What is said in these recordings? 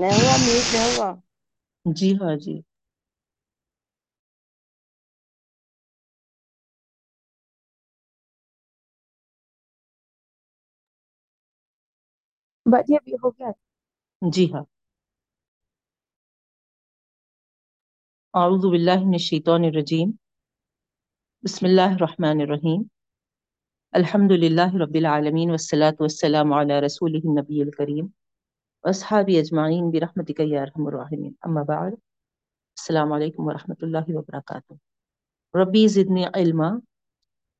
نہیں ہوا میوٹ نہیں ہوا جی ہاں جی۔ بھجیا بھی ہو گیا جی ہاں۔ اعوذ باللہ من الشیطان الرجیم۔ بسم اللہ الرحمن الرحیم۔ الحمد للہ رب العالمین والصلاة والسلام علی رسولہ النبی الکریم۔ واصحابہ اجمعین برحمتک یا ارحم الراحمین اما بعد، السلام علیکم ورحمۃ اللہ وبرکاتہ ربی زدنی علما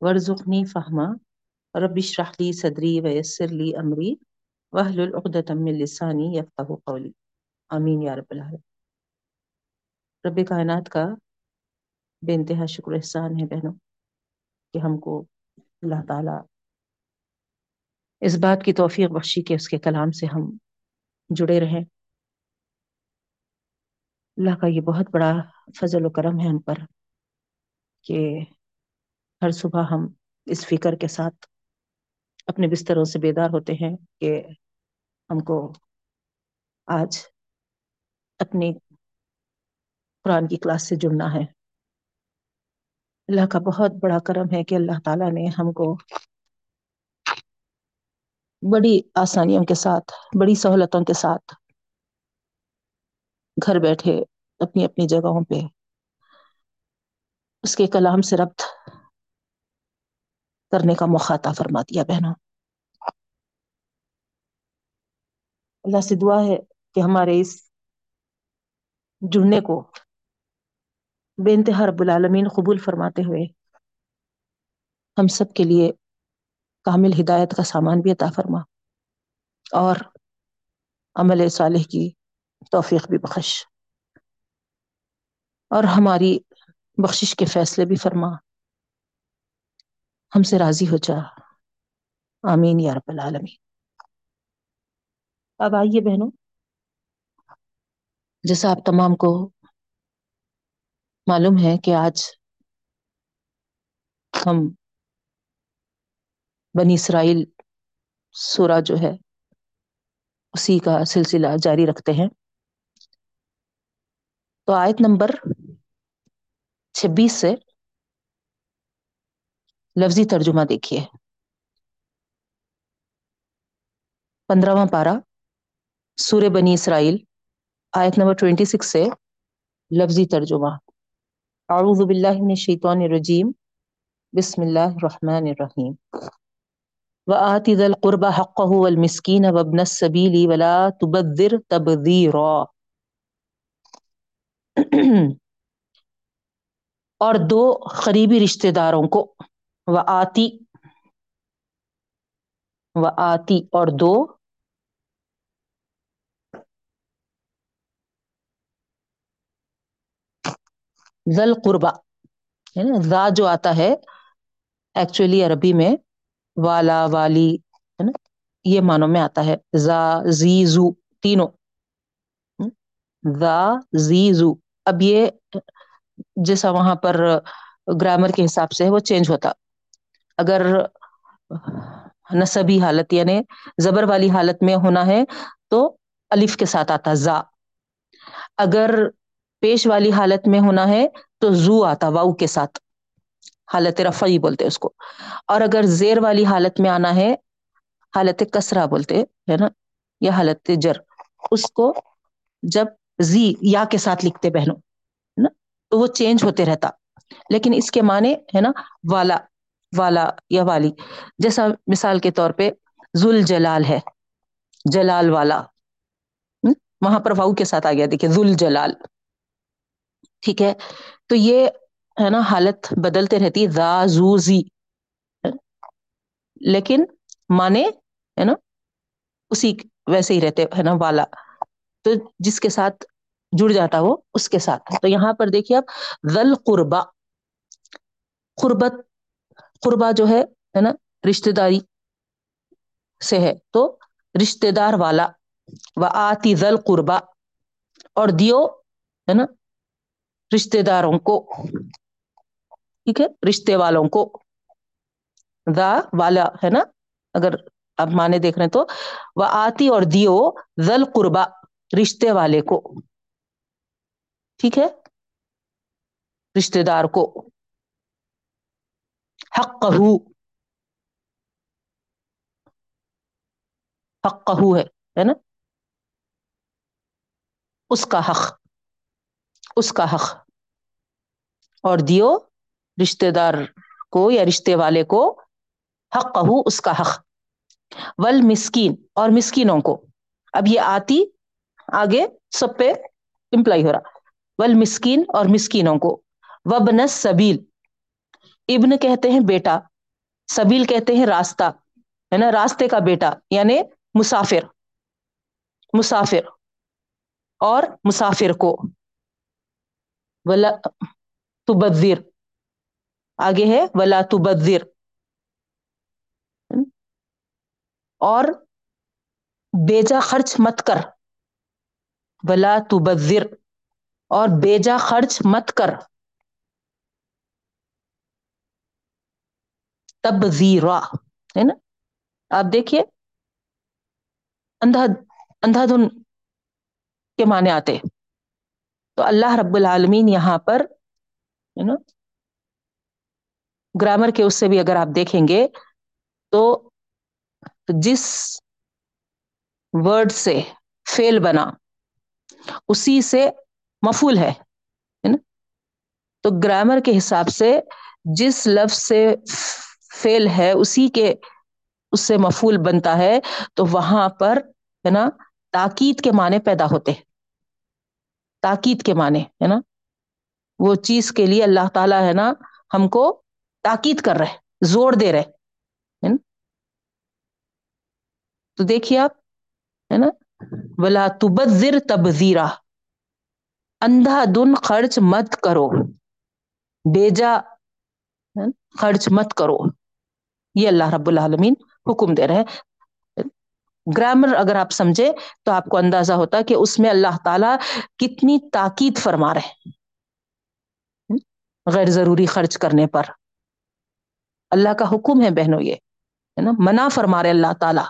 ورزقنی فہما رب اشرح لی صدری ویسر لی امری واحلل عقدۃ من لسانی یفقهوا قولی آمین یا رب العالمین رب کائنات کا بے انتہا شکر احسان ہے بہنوں کہ ہم کو اللہ تعالی اس بات کی توفیق بخشی کہ اس کے کلام سے ہم جڑے رہیں۔ اللہ کا یہ بہت بڑا فضل و کرم ہے ہم پر کہ ہر صبح ہم اس فکر کے ساتھ اپنے بستروں سے بیدار ہوتے ہیں کہ ہم کو آج اپنی قرآن کی کلاس سے جڑنا ہے۔ اللہ کا بہت بڑا کرم ہے کہ اللہ تعالی نے ہم کو بڑی آسانیوں کے ساتھ، بڑی سہولتوں کے ساتھ گھر بیٹھے اپنی اپنی جگہوں پہ اس کے کلام سے ربط کرنے کا موخع عطا فرما دیا بہنوں۔ اللہ سے دعا ہے کہ ہمارے اس جڑنے کو بے انتہا رب العالمین قبول فرماتے ہوئے ہم سب کے لیے کامل ہدایت کا سامان بھی عطا فرما اور عمل صالح کی توفیق بھی بخش اور ہماری بخشش کے فیصلے بھی فرما ہم سے راضی ہو جا۔ آمین یا رب العالمین۔ اب آئیے بہنوں، جیسا آپ تمام کو معلوم ہے کہ آج ہم بنی اسرائیل سورہ جو ہے، اسی کا سلسلہ جاری رکھتے ہیں۔ تو آیت نمبر چھبیس سے لفظی ترجمہ دیکھیے۔ پندرواں پارہ سورہ بنی اسرائیل، آیت نمبر ٹوینٹی سکس سے لفظی ترجمہ۔ اعوذ باللہ من الشیطان الرجیم، بسم اللہ الرحمن الرحیم۔ وآت ذا القربى حقه والمسكين وابن السبيل ولا تبذر تبذيرا۔ اور دو قریبی رشتہ داروں کو و آتی و آتی اور دو ذل قربا یعنی ذا جو آتا ہے ایکچولی عربی میں والا والی، ہے نا؟ یہ معنوں میں آتا ہے۔ زا زی زو تینوں۔ ذا زی زو اب یہ جیسا وہاں پر گرامر کے حساب سے وہ چینج ہوتا۔ اگر نصبی حالت یعنی زبر والی حالت میں ہونا ہے، تو الف کے ساتھ آتا، زا۔ اگر پیش والی حالت میں ہونا ہے، تو زو آتا، واؤ کے ساتھ۔ حالت رفعی بولتے اس کو۔ اور اگر زیر والی حالت میں آنا ہے، حالت کسرا بولتے، ہے نا؟ یا حالت جر، اس کو جب زی، یا کے ساتھ لکھتے بہنوں، ہے نا؟ تو وہ چینج ہوتے رہتا۔ لیکن اس کے معنی، ہے نا، والا والا یا والی۔ جیسا مثال کے طور پہ ذوال جلال ہے، جلال والا۔ وہاں پر واؤ کے ساتھ آ گیا، دیکھیے ذوال جلال ٹھیک ہے؟ تو یہ ہے نا، حالت بدلتے رہتی ذا زو زی لیکن معنی ہے نا، اسی ویسے ہی رہتے، ہے نا، والا۔ تو جس کے ساتھ جڑ جاتا وہ، اس کے ساتھ۔ تو یہاں پر دیکھیے آپ، ذل قربا۔ قربت قربا جو ہے ہے نا رشتے داری سے ہے۔ تو رشتے دار والا و آتی ذل قربا۔ اور دیو، ہے نا رشتے داروں کو۔ ٹھیک ہے؟ رشتے والوں کو ذا والا ہے نا؟ اگر آپ معنی دیکھ رہے ہیں تو وہ آتی اور دیو ذل قربا رشتے والے کو، ٹھیک ہے؟ رشتے دار کو حق کہ حق کہ ہے ہے نا؟ اس کا حق، اس کا حق۔ اور دیو رشتے دار کو یا رشتے والے کو حق کہ اس کا حق۔ ول مسکین اور مسکینوں کو۔ اب یہ آتی آگے سب پہ امپلائی ہو رہا۔ ول مسکین اور مسکینوں کو۔ وبن سبیل ابن کہتے ہیں بیٹا۔ سبیل کہتے ہیں راستہ۔ ہے نا؟ راستے کا بیٹا یعنی مسافر۔ مسافر۔ اور مسافر کو۔ ولا تبذر۔ آگے ہے، ولا تبذر۔ اور بیجا خرچ مت کر۔ ولا تبذر۔ اور بیجا خرچ مت کر۔ تبذیرا۔ ہے نا؟ آپ دیکھیے، اندھا اندھا دھن کے معنی آتے۔ تو اللہ رب العالمین یہاں پر نا گرامر کے اس سے بھی اگر آپ دیکھیں گے تو جس ورڈ سے فیل بنا، اسی سے مفول ہے تو گرامر کے حساب سے جس لفظ سے فیل ہے، اسی کے اس سے مفول بنتا ہے، تو وہاں پر، ہے نا، تاکید کے معنی پیدا ہوتے تاکید کے معنی، ہے نا؟ وہ چیز کے لیے اللہ تعالی، ہے نا، ہم کو تاکید کر رہے زور دے رہے تو دیکھیے آپ، ہے نا؟ بلا تبذر تبزیرا اندھا دن خرچ مت کرو، بیجا خرچ مت کرو۔ یہ اللہ رب العالمین حکم دے رہے گرامر اگر آپ سمجھے تو آپ کو اندازہ ہوتا کہ اس میں اللہ تعالی کتنی تاکید فرما رہے غیر ضروری خرچ کرنے پر۔ اللہ کا حکم ہے بہنوں یہ، ہے نا؟ منع فرما رہے اللہ تعالی۔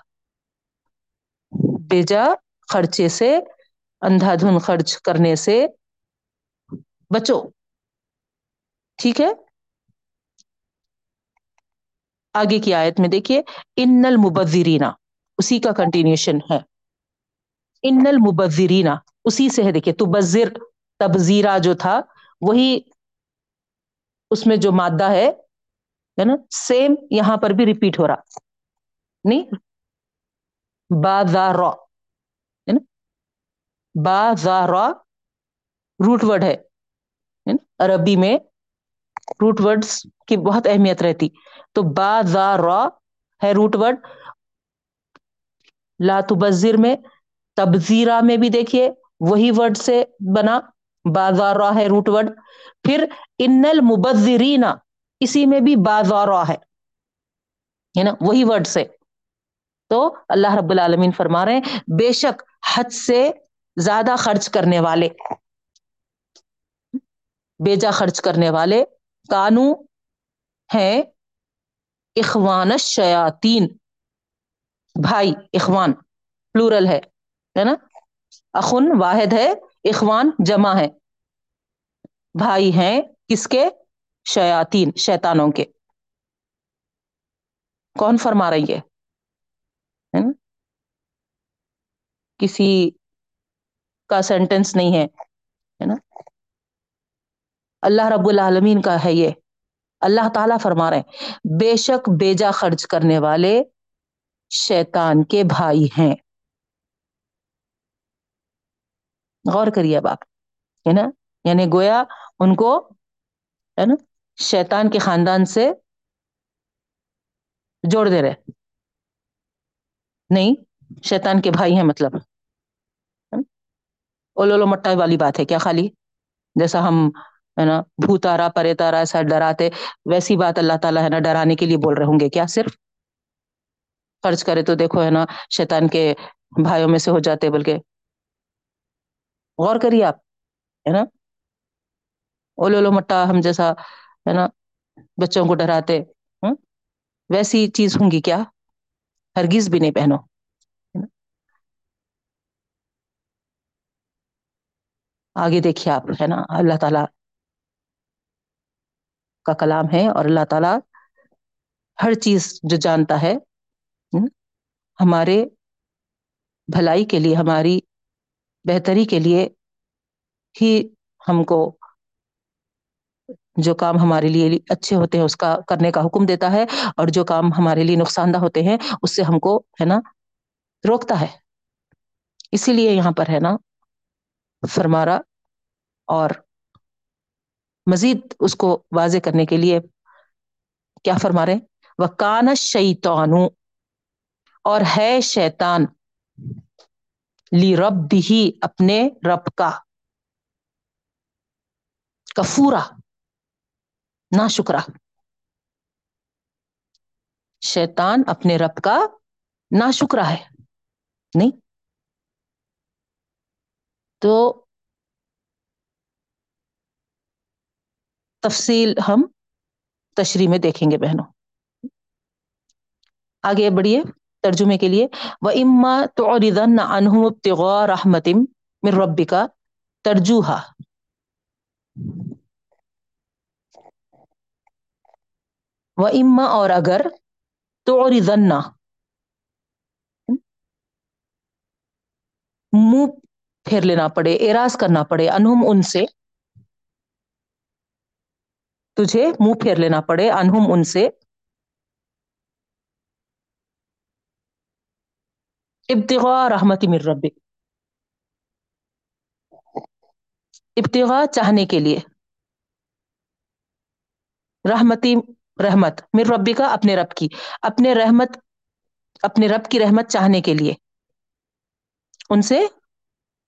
بیجا خرچے سے، اندھا دھن خرچ کرنے سے بچو۔ ٹھیک ہے؟ آگے کی آیت میں دیکھیے، ان المبذرینا اسی کا کنٹینیوشن ہے۔ ان المبذرینا اسی سے ہے دیکھیے، تبذر تبزیرا جو تھا، وہی اس میں جو مادہ ہے نا؟ سیم یہاں پر بھی ریپیٹ ہو رہا۔ نہیں بازار بازار روٹ ورڈ ہے۔ عربی میں روٹ ورڈس کی بہت اہمیت رہتی۔ تو بازار ہے روٹ ورڈ لاتبذر میں تبزیرا میں بھی دیکھیے، وہی ورڈ سے بنا۔ بازار ہے روٹ ورڈ پھر ان المبذرینا اسی میں بھی بازار ہے۔ نا؟ وہی ورڈ سے۔ تو اللہ رب العالمین فرما رہے ہیں، بے شک حد سے زیادہ خرچ کرنے والے، بیجا خرچ کرنے والے کانو ہیں۔ اخوان شیاتین بھائی، اخوان پلورل ہے نا؟ اخن واحد ہے، اخوان جمع ہے۔ بھائی ہیں، کس کے؟ شیاتین شیتانوں کے۔ کون فرما رہی ہے؟ کسی کا سینٹینس نہیں ہے نا؟ اللہ رب العالمین کا ہے یہ۔ اللہ تعالی فرما رہے ہیں، بے شک بیجا خرچ کرنے والے شیطان کے بھائی ہیں۔ غور کریے اب آپ، ہے نا؟ یعنی گویا ان کو، ہے نا؟ شیطان کے خاندان سے جوڑ دے رہے۔ نہیں، شیطان کے بھائی ہیں مطلب۔ اولو مٹا والی بات ہے، کیا خالی؟ جیسا ہم، ہے نا بھو تارا پرے تارا ایسا ڈراتے، ویسی بات اللہ تعالیٰ، ہے نا، ڈرانے کے لیے بول رہے ہوں گے۔ کیا صرف؟ خرچ کرے تو دیکھو، ہے نا، شیطان کے بھائیوں میں سے ہو جاتے، بلکہ غور کریے آپ، ہے نا۔ اولو لو مٹا، ہم جیسا ہے نا، بچوں کو ڈراتے ویسی چیز ہوں گی کیا؟ ہرگز بھی نہیں پہنو آگے دیکھیے آپ، ہے نا، اللہ تعالی کا کلام ہے اور اللہ تعالی ہر چیز جو جانتا ہے ہمارے بھلائی کے لیے، ہماری بہتری کے لیے ہی ہم کو جو کام ہمارے لیے اچھے ہوتے ہیں، اس کا کرنے کا حکم دیتا ہے، اور جو کام ہمارے لیے نقصان دہ ہوتے ہیں، اس سے ہم کو، ہے نا، روکتا ہے۔ اسی لیے یہاں پر، ہے نا فرمارا اور مزید اس کو واضح کرنے کے لیے کیا فرما رہے وہ کان شیتانو اور ہے شیتان لی رب بھی اپنے رب کا، کفورا۔ نا شکرا شیطان اپنے رب کا نا شکرا ہے۔ نہیں؟ تو تفصیل ہم تشریح میں دیکھیں گے بہنوں۔ آگے بڑھیے ترجمے کے لیے۔ وہ اما تو انغ رحمتم مر ربی کا و اما اور اگر تو اور منہ پھیر لینا پڑے اراض کرنا پڑے انوم ان سے تجھے منہ پھیر لینا پڑے، انہم ان سے ابتغاء رحمت من ربک۔ ابتغاء چاہنے کے لیے۔ رحمتی رحمت۔ میر ربی کا اپنے رب کی۔ اپنے رحمت، اپنے رب کی رحمت چاہنے کے لیے۔ ان سے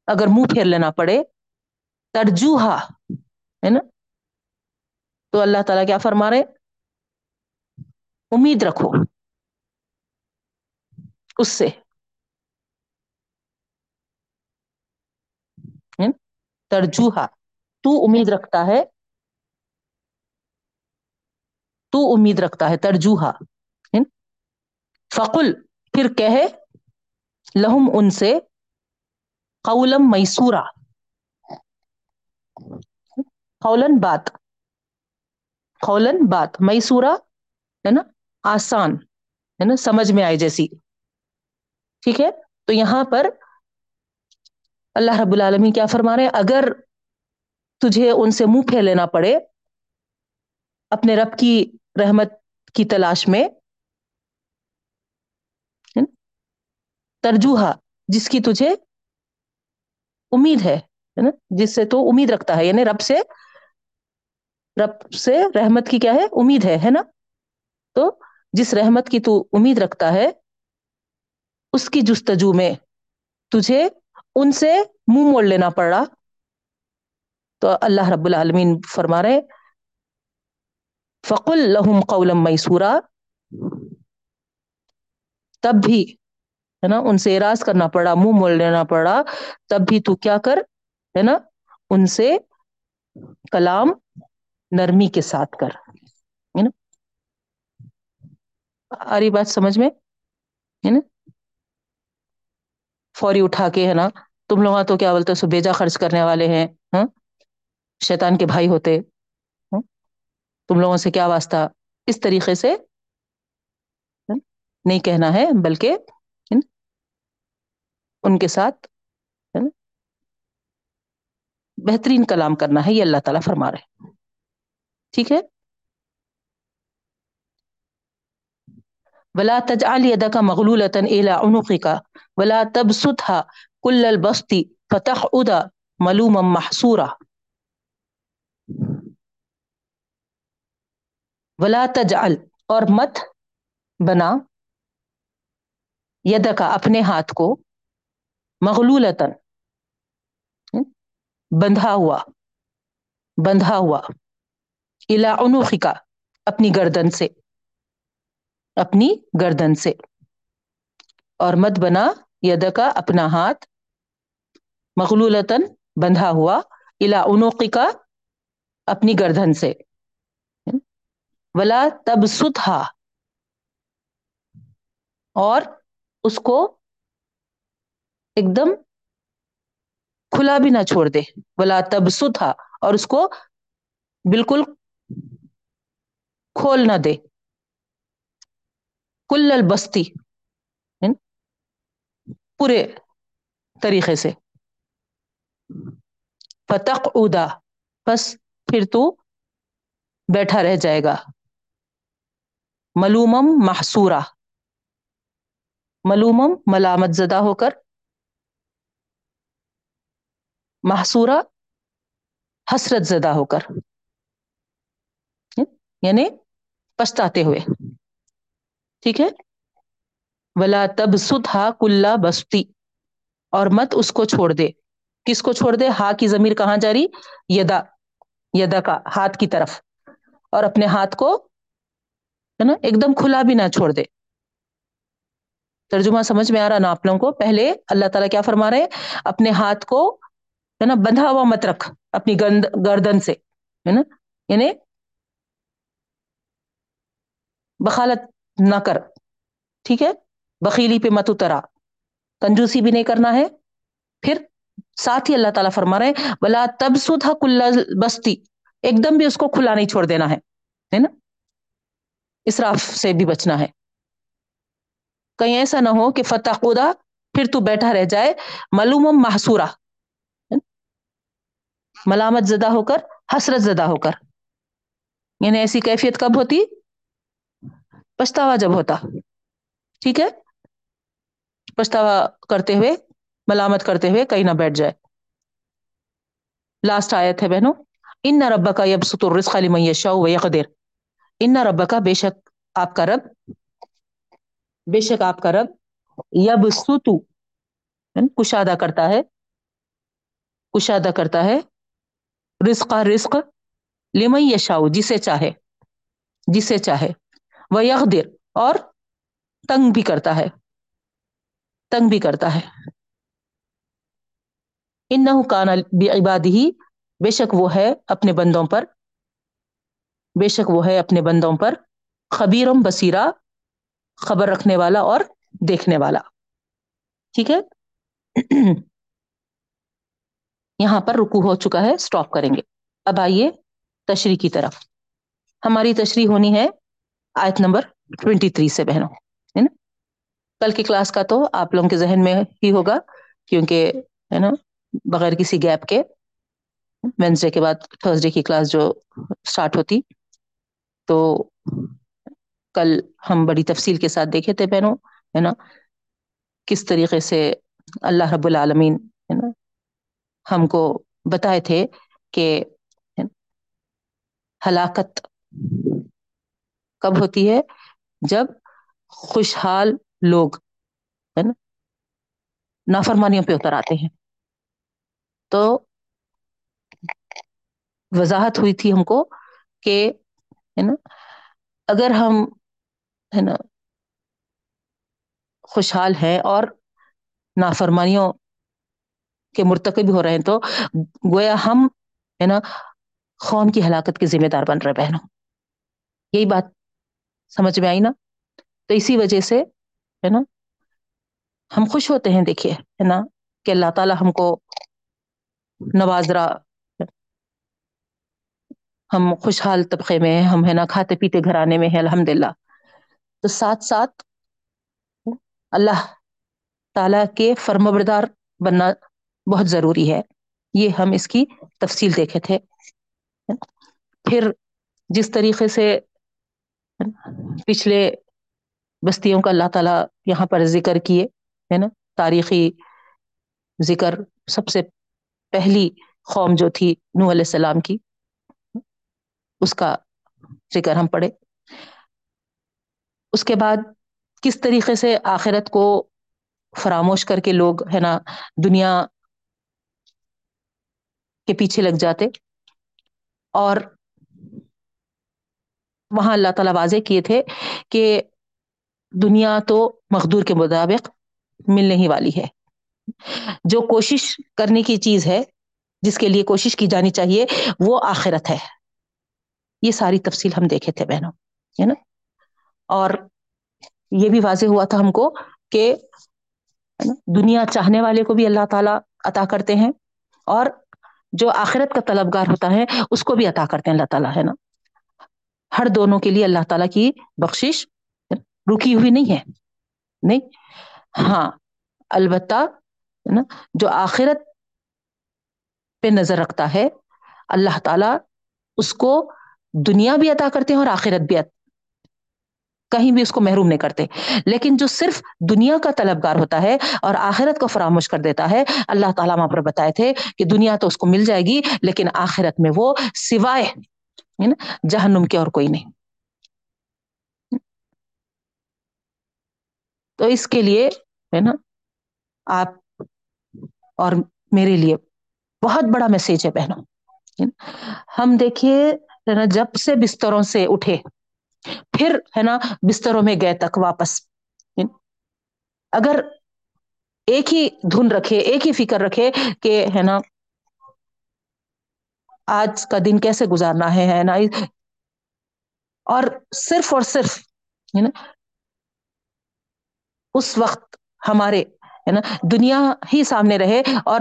اگر منہ پھیر لینا پڑے، ترجوہا، ہے نا؟ تو اللہ تعالی کیا فرما رہے امید رکھو۔ اس سے۔ ترجوحا تو امید رکھتا ہے تو امید رکھتا ہے ترجوحا فقل، پھر کہ لہم ان سے قولم میسورا۔ قولن بات قولن بات، میسورا، ہے نا؟ آسان، ہے نا؟ سمجھ میں آئے جیسی۔ ٹھیک ہے؟ تو یہاں پر اللہ رب العالمین کیا فرما رہے اگر تجھے ان سے منہ پھیر لینا پڑے، اپنے رب کی رحمت کی تلاش میں ترجوحا جس کی تجھے امید ہے نا؟ جس سے تو امید رکھتا ہے یعنی رب سے رب سے رحمت کی کیا ہے؟ امید ہے ہے نا؟ تو جس رحمت کی تو امید رکھتا ہے، اس کی جستجو میں تجھے ان سے منہ موڑ لینا پڑا۔ تو اللہ رب العالمین فرما رہے فقل لہم قولم میسورا تب بھی، ہے نا، ان سے اراض کرنا پڑا، منہ مول لینا پڑا، تب بھی تو کیا کر، ہے نا، ان سے کلام نرمی کے ساتھ کر، ہے نا۔ آ رہی بات سمجھ میں؟ ہے نا۔ فوری اٹھا کے، ہے نا، تم لوگ تو کیا بولتے سو بیجا خرچ کرنے والے ہیں ہاں شیطان کے بھائی ہوتے۔ تم لوگوں سے کیا واسطہ؟ اس طریقے سے نہیں کہنا ہے، بلکہ ان کے ساتھ بہترین کلام کرنا ہے، یہ اللہ تعالیٰ فرما رہے ٹھیک ہے؟ ولا تجعل يدك مغلولة إلى عنقك ولا تبسطها كل البسط فتقعد ملوما محسورا ولا تجعل اور مت بنا ید کا اپنے ہاتھ کو مغلولتن بندھا ہوا بندھا ہوا، الا عنوخی کا اپنی گردن سے، اپنی گردن سے۔ اور مت بنا ید کا اپنا ہاتھ مغلولتن بندھا ہوا، الا عنوقی کا اپنی گردن سے۔ ولا تب اور اس کو ایک دم کھلا بھی نہ چھوڑ دے۔ بلا تب تھا اور اس کو بالکل کھول نہ دے۔ کل البستی یعنی پورے طریقے سے۔ فتق ادا بس پھر تو بیٹھا رہ جائے گا۔ ملومم محسورا ملومم ملامت زدہ ہو کر۔ محصورہ حسرت زدہ ہو کر۔ یعنی پچھتاتے ہوئے۔ ٹھیک ہے؟ ولا تب سا کلّا بستی اور مت اس کو چھوڑ دے۔ کس کو چھوڑ دے؟ ہا کی زمیر کہاں جاری؟ یدا۔ یدا کا ہاتھ کی طرف۔ اور اپنے ہاتھ کو ہے نا ایک دم کھلا بھی نہ چھوڑ دے۔ ترجمہ سمجھ میں آ رہا نا آپ لوگوں کو؟ پہلے اللہ تعالیٰ کیا فرما رہے اپنے ہاتھ کو ہے نا، بندھا ہوا مت رکھ اپنی گند، گردن سے، ہے نا؟ یعنی بخالت نہ کر، ٹھیک ہے؟ بکیلی پہ مت اترا۔ کنجوسی بھی نہیں کرنا ہے۔ پھر ساتھ ہی اللہ تعالیٰ فرما رہے بلا تب سا کل بستی ایک دم بھی اس کو کھلا نہیں چھوڑ دینا ہے نا؟ اسراف سے بھی بچنا ہے۔ کہیں ایسا نہ ہو کہ فتح خدا پھر تو بیٹھا رہ جائے معلوم محسورا ملامت زدہ ہو کر، حسرت زدہ ہو کر۔ یعنی ایسی کیفیت کب ہوتی؟ پچھتاوا جب ہوتا۔ ٹھیک ہے؟ پچھتاوا کرتے ہوئے، ملامت کرتے ہوئے کہیں نہ بیٹھ جائے۔ لاسٹ آیت ہے بہنوں۔ ان نہ ربا کا یب ستر خالی میشا و قدیر ان نہ ربا کا بے شک آپ کا رب، بے شک آپ کا رب یب ستو یعنی کشادہ کرتا ہے، کشادہ کرتا ہے، رزق رزق لمئی یشاؤ، جسے چاہے جسے چاہے وہ یکدر اور تنگ بھی کرتا ہے، تنگ بھی کرتا ہے۔ ان نہ کان عباد ہی بے شک وہ ہے اپنے بندوں پر۔ بے شک وہ ہے اپنے بندوں پر خبیرم بصیرہ خبر رکھنے والا اور دیکھنے والا۔ ٹھیک ہے؟ یہاں پر رکو ہو چکا ہے اسٹاپ کریں گے۔ اب آئیے تشریح کی طرف۔ ہماری تشریح ہونی ہے آیت نمبر ٹوینٹی تھری سے بہنوں، ہے نا؟ کل کی کلاس کا تو آپ لوگوں کے ذہن میں ہی ہوگا، کیونکہ، ہے نا، بغیر کسی گیپ کے۔ وینسڈے کے بعد تھرسڈے کی کلاس جو اسٹارٹ ہوتی۔ تو کل ہم بڑی تفصیل کے ساتھ دیکھے تھے بہنوں، ہے نا؟ کس طریقے سے اللہ رب العالمین، ہے نا، ہم کو بتائے تھے کہ ہلاکت کب ہوتی ہے؟ جب خوشحال لوگ، ہے نا، نافرمانیوں پہ اتر آتے ہیں۔ تو وضاحت ہوئی تھی ہم کو کہ ہے نا؟ اگر ہم، ہے نا، خوشحال ہیں اور نافرمانیوں کے مرتکب ہو رہے ہیں تو گویا ہم، ہے نا قوم کی ہلاکت کے ذمہ دار بن رہے بہنوں۔ یہی بات سمجھ میں آئی نا؟ تو اسی وجہ سے، ہے نا، ہم خوش ہوتے ہیں، دیکھیے، ہے نا، کہ اللہ تعالی ہم کو نواز رہا ہم خوشحال طبقے میں ہم ہے نا کھاتے پیتے گھرانے میں ہے الحمد للہ تو ساتھ ساتھ اللہ تعالی کے فرمبردار بننا بہت ضروری ہے۔ یہ ہم اس کی تفصیل دیکھے تھے۔ پھر جس طریقے سے پچھلے بستیوں کا اللہ تعالی یہاں پر ذکر کیے، ہے نا، تاریخی ذکر سب سے پہلی قوم جو تھی نو علیہ السلام کی۔ اس کا ذکر ہم پڑھے اس کے بعد کس طریقے سے آخرت کو فراموش کر کے لوگ ہے نا دنیا کے پیچھے لگ جاتے اور وہاں اللہ تعالی واضح کیے تھے کہ دنیا تو مخدور کے مطابق ملنے ہی والی ہے۔ جو کوشش کرنے کی چیز ہے، جس کے لیے کوشش کی جانی چاہیے، وہ آخرت ہے۔ یہ ساری تفصیل ہم دیکھے تھے بہنوں، ہے نا؟ اور یہ بھی واضح ہوا تھا ہم کو کہ دنیا چاہنے والے کو بھی اللہ تعالی عطا کرتے ہیں اور جو آخرت کا طلبگار ہوتا ہے اس کو بھی عطا کرتے ہیں اللہ تعالیٰ، ہے نا؟ ہر دونوں کے لیے اللہ تعالی کی بخشش رکی ہوئی نہیں ہے، نہیں؟ ہاں البتہ نا، جو آخرت پہ نظر رکھتا ہے، اللہ تعالی اس کو دنیا بھی عطا کرتے ہیں اور آخرت بھی کہیں بھی اس کو محروم نہیں کرتے۔ لیکن جو صرف دنیا کا طلبگار ہوتا ہے اور آخرت کو فراموش کر دیتا ہے، اللہ تعالیٰ وہاں پر بتائے تھے کہ دنیا تو اس کو مل جائے گی، لیکن آخرت میں وہ سوائے جہنم کے اور کوئی نہیں۔ تو اس کے لیے ہے نا، آپ اور میرے لیے بہت بڑا میسج ہے بہنوں۔ ہم دیکھیے نا، جب سے بستروں سے اٹھے، پھر ہے نا بستروں میں گئے تک واپس۔ اگر ایک ہی دھن رکھے، ایک ہی فکر رکھے کہ ہے نا، آج کا دن کیسے گزارنا ہے نا۔ اور صرف اور صرف، ہے نا، اس وقت ہمارے، ہے نا، دنیا ہی سامنے رہے اور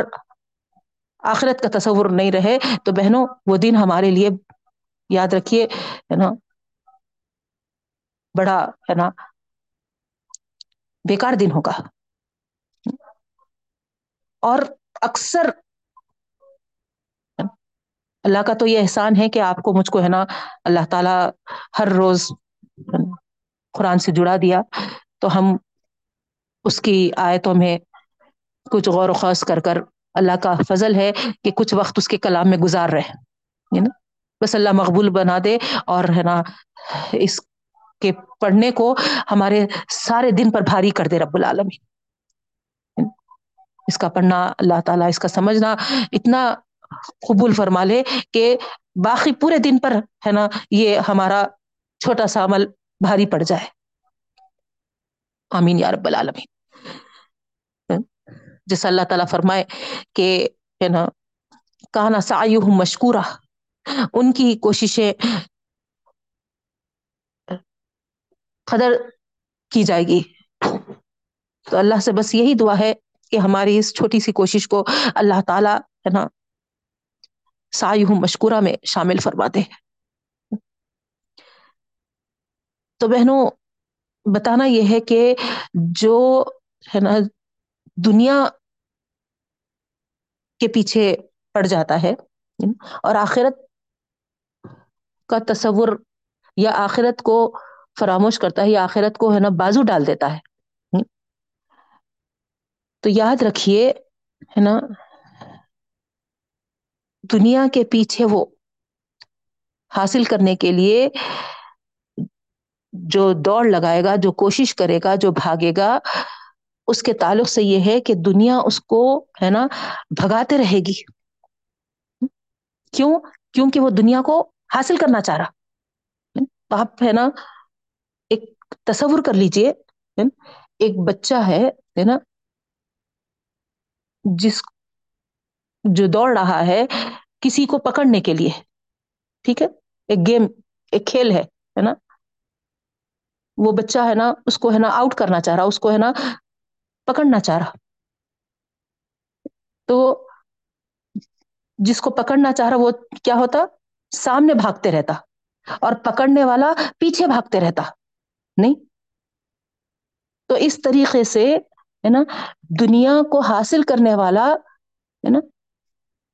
آخرت کا تصور نہیں رہے، تو بہنوں، وہ دن ہمارے لیے یاد رکھیے، ہے نا؟ بڑا، ہے نا؟ بیکار دن ہوگا۔ اور اکثر اللہ کا تو یہ احسان ہے کہ آپ کو مجھ کو، ہے نا، اللہ تعالی ہر روز قرآن سے جڑا دیا۔ تو ہم اس کی آیتوں میں کچھ غور و خوص کر کر اللہ کا فضل ہے کہ کچھ وقت اس کے کلام میں گزار رہے نا؟ بس اللہ مقبول بنا دے اور ہے نا، اس کے پڑھنے کو ہمارے سارے دن پر بھاری کر دے رب العالمین۔ اس کا پڑھنا اللہ تعالی، اس کا سمجھنا اتنا قبول فرما لے کہ باقی پورے دن پر ہے نا یہ ہمارا چھوٹا سا عمل بھاری پڑ جائے۔ امین یا رب العالمین۔ جیسا اللہ تعالی فرمائے کہ ہے نا کہنا سا مشکورا ان کی کوششیں قدر کی جائے گی۔ تو اللہ سے بس یہی دعا ہے کہ ہماری اس چھوٹی سی کوشش کو اللہ تعالی ہے نا سائی ہوں مشکورہ میں شامل فرماتے ہیں۔ تو بہنوں، بتانا یہ ہے کہ جو ہے نا دنیا کے پیچھے پڑ جاتا ہے، اور آخرت کا تصور یا آخرت کو فراموش کرتا ہے یا آخرت کو ہے نا بازو ڈال دیتا ہے۔ تو یاد رکھیے، ہے نا، دنیا کے پیچھے وہ حاصل کرنے کے لیے جو دوڑ لگائے گا، جو کوشش کرے گا، جو بھاگے گا، اس کے تعلق سے یہ ہے کہ دنیا اس کو ہے نا بھگاتے رہے گی۔ کیوں؟ کیونکہ وہ دنیا کو حاصل کرنا چاہ رہا۔ آپ ہے نا، ایک تصور کر لیجیے ایک بچہ ہے نا، جس جو دوڑ رہا ہے کسی کو پکڑنے کے لیے۔ ٹھیک ہے؟ ایک گیم، ایک کھیل ہے ہے نا۔ وہ بچہ ہے نا، اس کو ہے نا آؤٹ کرنا چاہ رہا، اس کو ہے نا پکڑنا چاہ رہا۔ تو جس کو پکڑنا چاہ رہا، وہ کیا ہوتا؟ سامنے بھاگتے رہتا اور پکڑنے والا پیچھے بھاگتے رہتا۔ نہیں؟ تو اس طریقے سے، ہے نا، دنیا کو حاصل کرنے والا، ہے نا،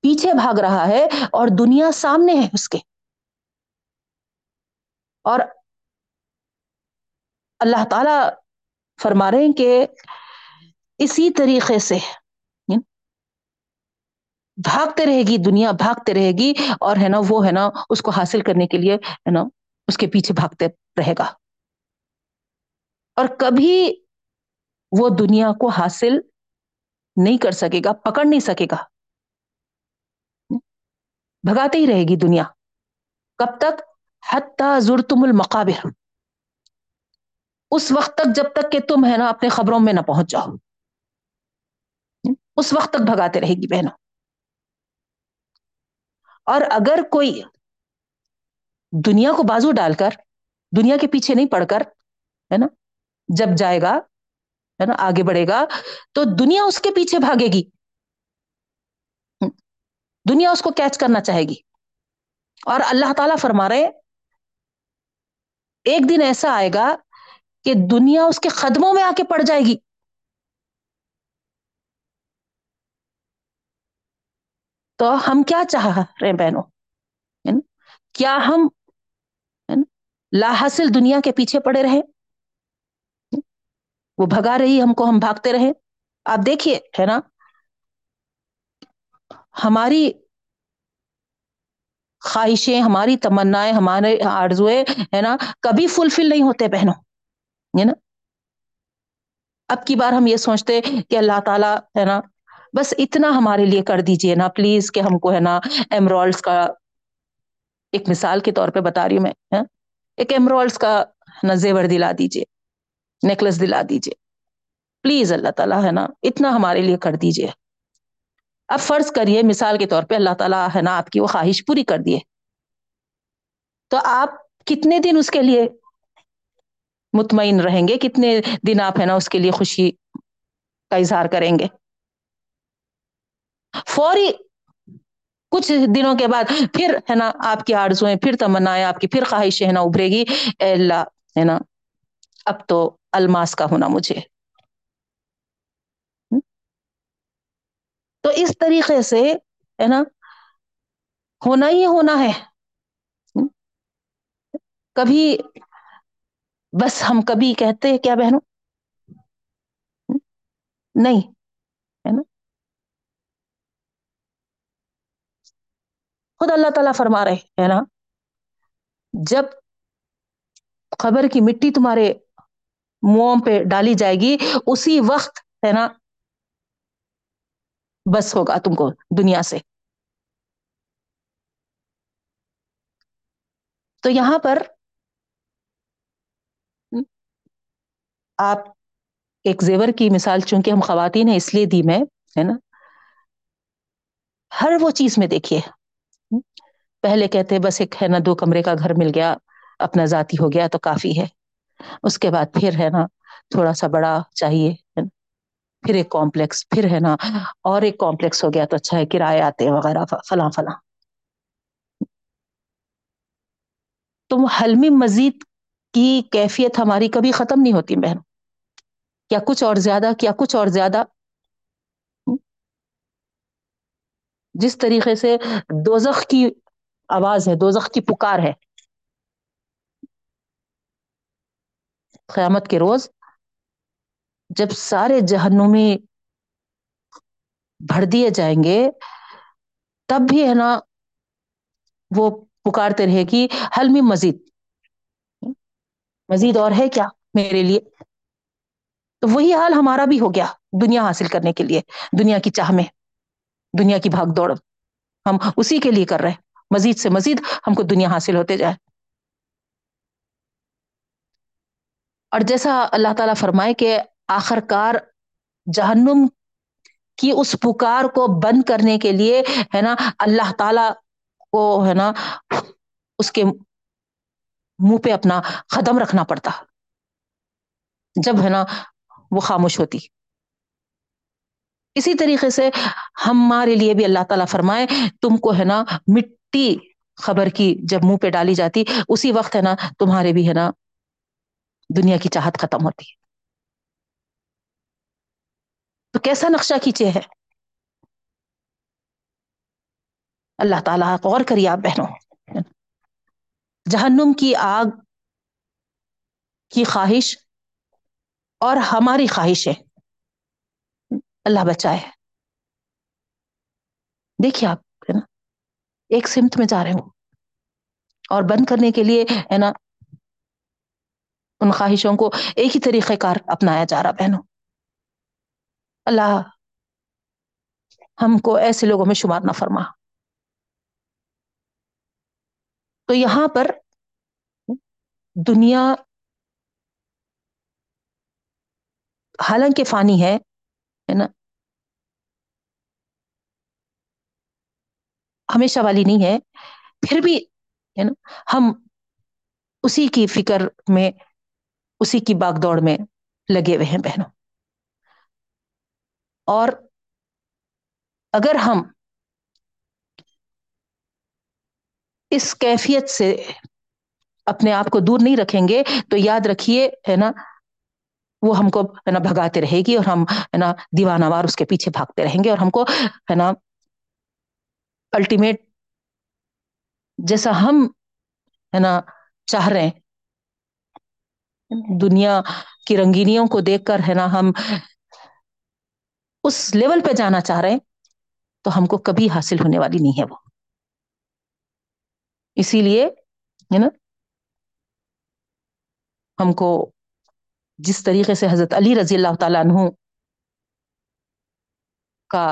پیچھے بھاگ رہا ہے اور دنیا سامنے ہے اس کے۔ اور اللہ تعالی فرما رہے ہیں کہ اسی طریقے سے بھاگتے رہے گی، دنیا بھاگتے رہے گی اور ہے نا وہ ہے نا اس کو حاصل کرنے کے لیے ہے نا اس کے پیچھے بھاگتے رہے گا۔ اور کبھی وہ دنیا کو حاصل نہیں کر سکے گا، پکڑ نہیں سکے گا۔ بھگاتے ہی رہے گی دنیا۔ کب تک؟ حتی زرتم المقابر۔ اس وقت تک جب تک کہ تم ہے نا اپنے خبروں میں نہ پہنچ جاؤ۔ اس وقت تک بھگاتے رہے گی بہنوں۔ اور اگر کوئی دنیا کو بازو ڈال کر، دنیا کے پیچھے نہیں پڑ کر، ہے نا، جب جائے گا، ہے نا، آگے بڑھے گا، تو دنیا اس کے پیچھے بھاگے گی۔ دنیا اس کو کیچ کرنا چاہے گی۔ اور اللہ تعالی فرما رہے ایک دن ایسا آئے گا کہ دنیا اس کے قدموں میں آ کے پڑ جائے گی۔ تو ہم کیا چاہ رہے بہنوں؟ کیا ہم لا حاصل دنیا کے پیچھے پڑے رہے وہ بھگا رہی، ہم کو ہم بھاگتے رہے آپ دیکھیے، ہے نا؟ ہماری خواہشیں، ہماری تمنا ہمارے آرزوئے ہے نا، کبھی فلفل نہیں ہوتے بہنوں، ہے نا؟ اب کی بار ہم یہ سوچتے کہ اللہ تعالی، ہے نا بس اتنا ہمارے لیے کر دیجیے نا، پلیز کہ ہم کو ہے نا ایمرالس کا ایک مثال کے طور پہ بتا رہی ہوں میں ہاں؟ ایک ایمرالس کا نا زیور دلا دیجیے نیکلس دلا دیجیے پلیز اللہ تعالی ہے نا اتنا ہمارے لیے کر دیجیے اب فرض کریے مثال کے طور پہ اللہ تعالیٰ ہے نا آپ کی وہ خواہش پوری کر دیے۔ تو آپ کتنے دن اس کے لیے مطمئن رہیں گے؟ کتنے دن آپ ہے نا اس کے لیے خوشی کا اظہار کریں گے؟ فوری کچھ دنوں کے بعد پھر ہے نا آپ کی آرزویں پھر تمنا آپ کی پھر خواہشیں ہے نا ابھرے گی۔ اے اللہ، ہے نا؟ اب تو الماس کا ہونا مجھے۔ تو اس طریقے سے ہے نا ہونا ہی ہونا ہے۔ کبھی بس ہم کبھی کہتے ہیں، کیا بہنوں؟ نہیں، ہے نا؟ خود اللہ تعالی فرما رہے ہے نا؟ جب خبر کی مٹی تمہارے منہ پہ ڈالی جائے گی، اسی وقت، ہے نا، بس ہوگا تم کو دنیا سے۔ تو یہاں پر آپ ایک زیور کی مثال، چونکہ ہم خواتین ہیں، اس لیے دی میں، ہے نا؟ ہر وہ چیز میں دیکھیے۔ پہلے کہتے بس ایک ہے نا، دو کمرے کا گھر مل گیا، اپنا ذاتی ہو گیا تو کافی ہے۔ اس کے بعد پھر ہے نا، تھوڑا سا بڑا چاہیے پھر ایک کمپلیکس، پھر ہے نا، اور ایک کمپلیکس ہو گیا تو اچھا ہے، کرایہ آتے وغیرہ، فلاں فلاں۔ تم حلمی مزید کی کیفیت ہماری کبھی ختم نہیں ہوتی بہن۔ کیا کچھ اور زیادہ کیا کچھ اور زیادہ۔ جس طریقے سے دوزخ کی آواز ہے، دوزخ کی پکار ہے۔ قیامت کے روز جب سارے جہنمی بھر دیے جائیں گے، تب بھی ہے نا وہ پکارتے رہے کہ حلمی مزید۔ مزید اور ہے کیا میرے لیے؟ تو وہی حال ہمارا بھی ہو گیا دنیا حاصل کرنے کے لیے، دنیا کی چاہ میں۔ دنیا کی بھاگ دوڑ۔ ہم اسی کے لیے کر رہے ہیں۔ مزید سے مزید ہم کو دنیا حاصل ہوتے جائے۔ اور جیسا اللہ تعالی فرمائے کہ آخر کار جہنم کی اس پکار کو بند کرنے کے لیے ہے نا اللہ تعالی کو ہے نا اس کے منہ پہ اپنا قدم رکھنا پڑتا۔ جب ہے نا وہ خاموش ہوتی۔ اسی طریقے سے ہمارے لیے بھی اللہ تعالی فرمائے، تم کو ہے نا مٹی خبر کی جب منہ پہ ڈالی جاتی، اسی وقت ہے نا تمہارے بھی ہے نا دنیا کی چاہت ختم ہوتی ہے۔ تو کیسا نقشہ کھینچے ہے اللہ تعالیٰ غور کریے آپ بہنوں۔ جہنم کی آگ کی خواہش اور ہماری خواہش ہے۔ اللہ بچائے۔ دیکھیے آپ، ہے نا، ایک سمت میں جا رہے ہوں۔ اور بند کرنے کے لیے، ہے نا، ان خواہشوں کو ایک ہی طریقہ کار اپنایا جا رہا، بہنوں۔ اللہ ہم کو ایسے لوگوں میں شمار نہ فرما۔ تو یہاں پر دنیا حالانکہ فانی ہے نا؟ ہمیشہ والی نہیں ہے، پھر بھی ہے نا، ہم اسی کی فکر میں، اسی کی باغ دوڑ میں لگے ہوئے ہیں بہنوں۔ اور اگر ہم اس کیفیت سے اپنے آپ کو دور نہیں رکھیں گے، تو یاد رکھیے ہے نا وہ ہم کو، ہے نا، بھگاتے رہے گی اور ہم، ہے نا، دیوانہ وار اس کے پیچھے بھاگتے رہیں گے اور ہم کو، ہے نا الٹیمیٹ جیسا ہم، ہے نا، چاہ رہے ہیں۔ دنیا کی رنگینیوں کو دیکھ کر، ہے نا، ہم اس لیول پہ جانا چاہ رہے ہیں تو ہم کو کبھی حاصل ہونے والی نہیں ہے وہ۔ اسی لیے، ہے نا، ہم کو جس طریقے سے حضرت علی رضی اللہ تعالیٰ عنہ کا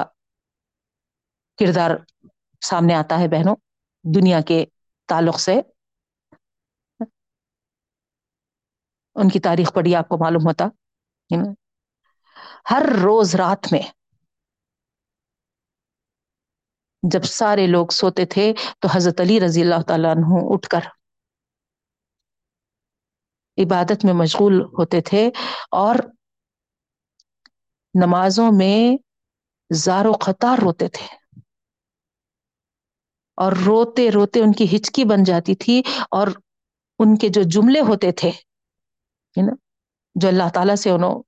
کردار سامنے آتا ہے بہنوں، دنیا کے تعلق سے۔ ان کی تاریخ پڑھی آپ کو معلوم ہوتا۔ ہر روز رات میں جب سارے لوگ سوتے تھے تو حضرت علی رضی اللہ تعالیٰ عنہ اٹھ کر عبادت میں مشغول ہوتے تھے اور نمازوں میں زار و قطار روتے تھے۔ اور روتے روتے ان کی ہچکی بن جاتی تھی اور ان کے جو جملے ہوتے تھے نا، جو اللہ تعالی سے انوں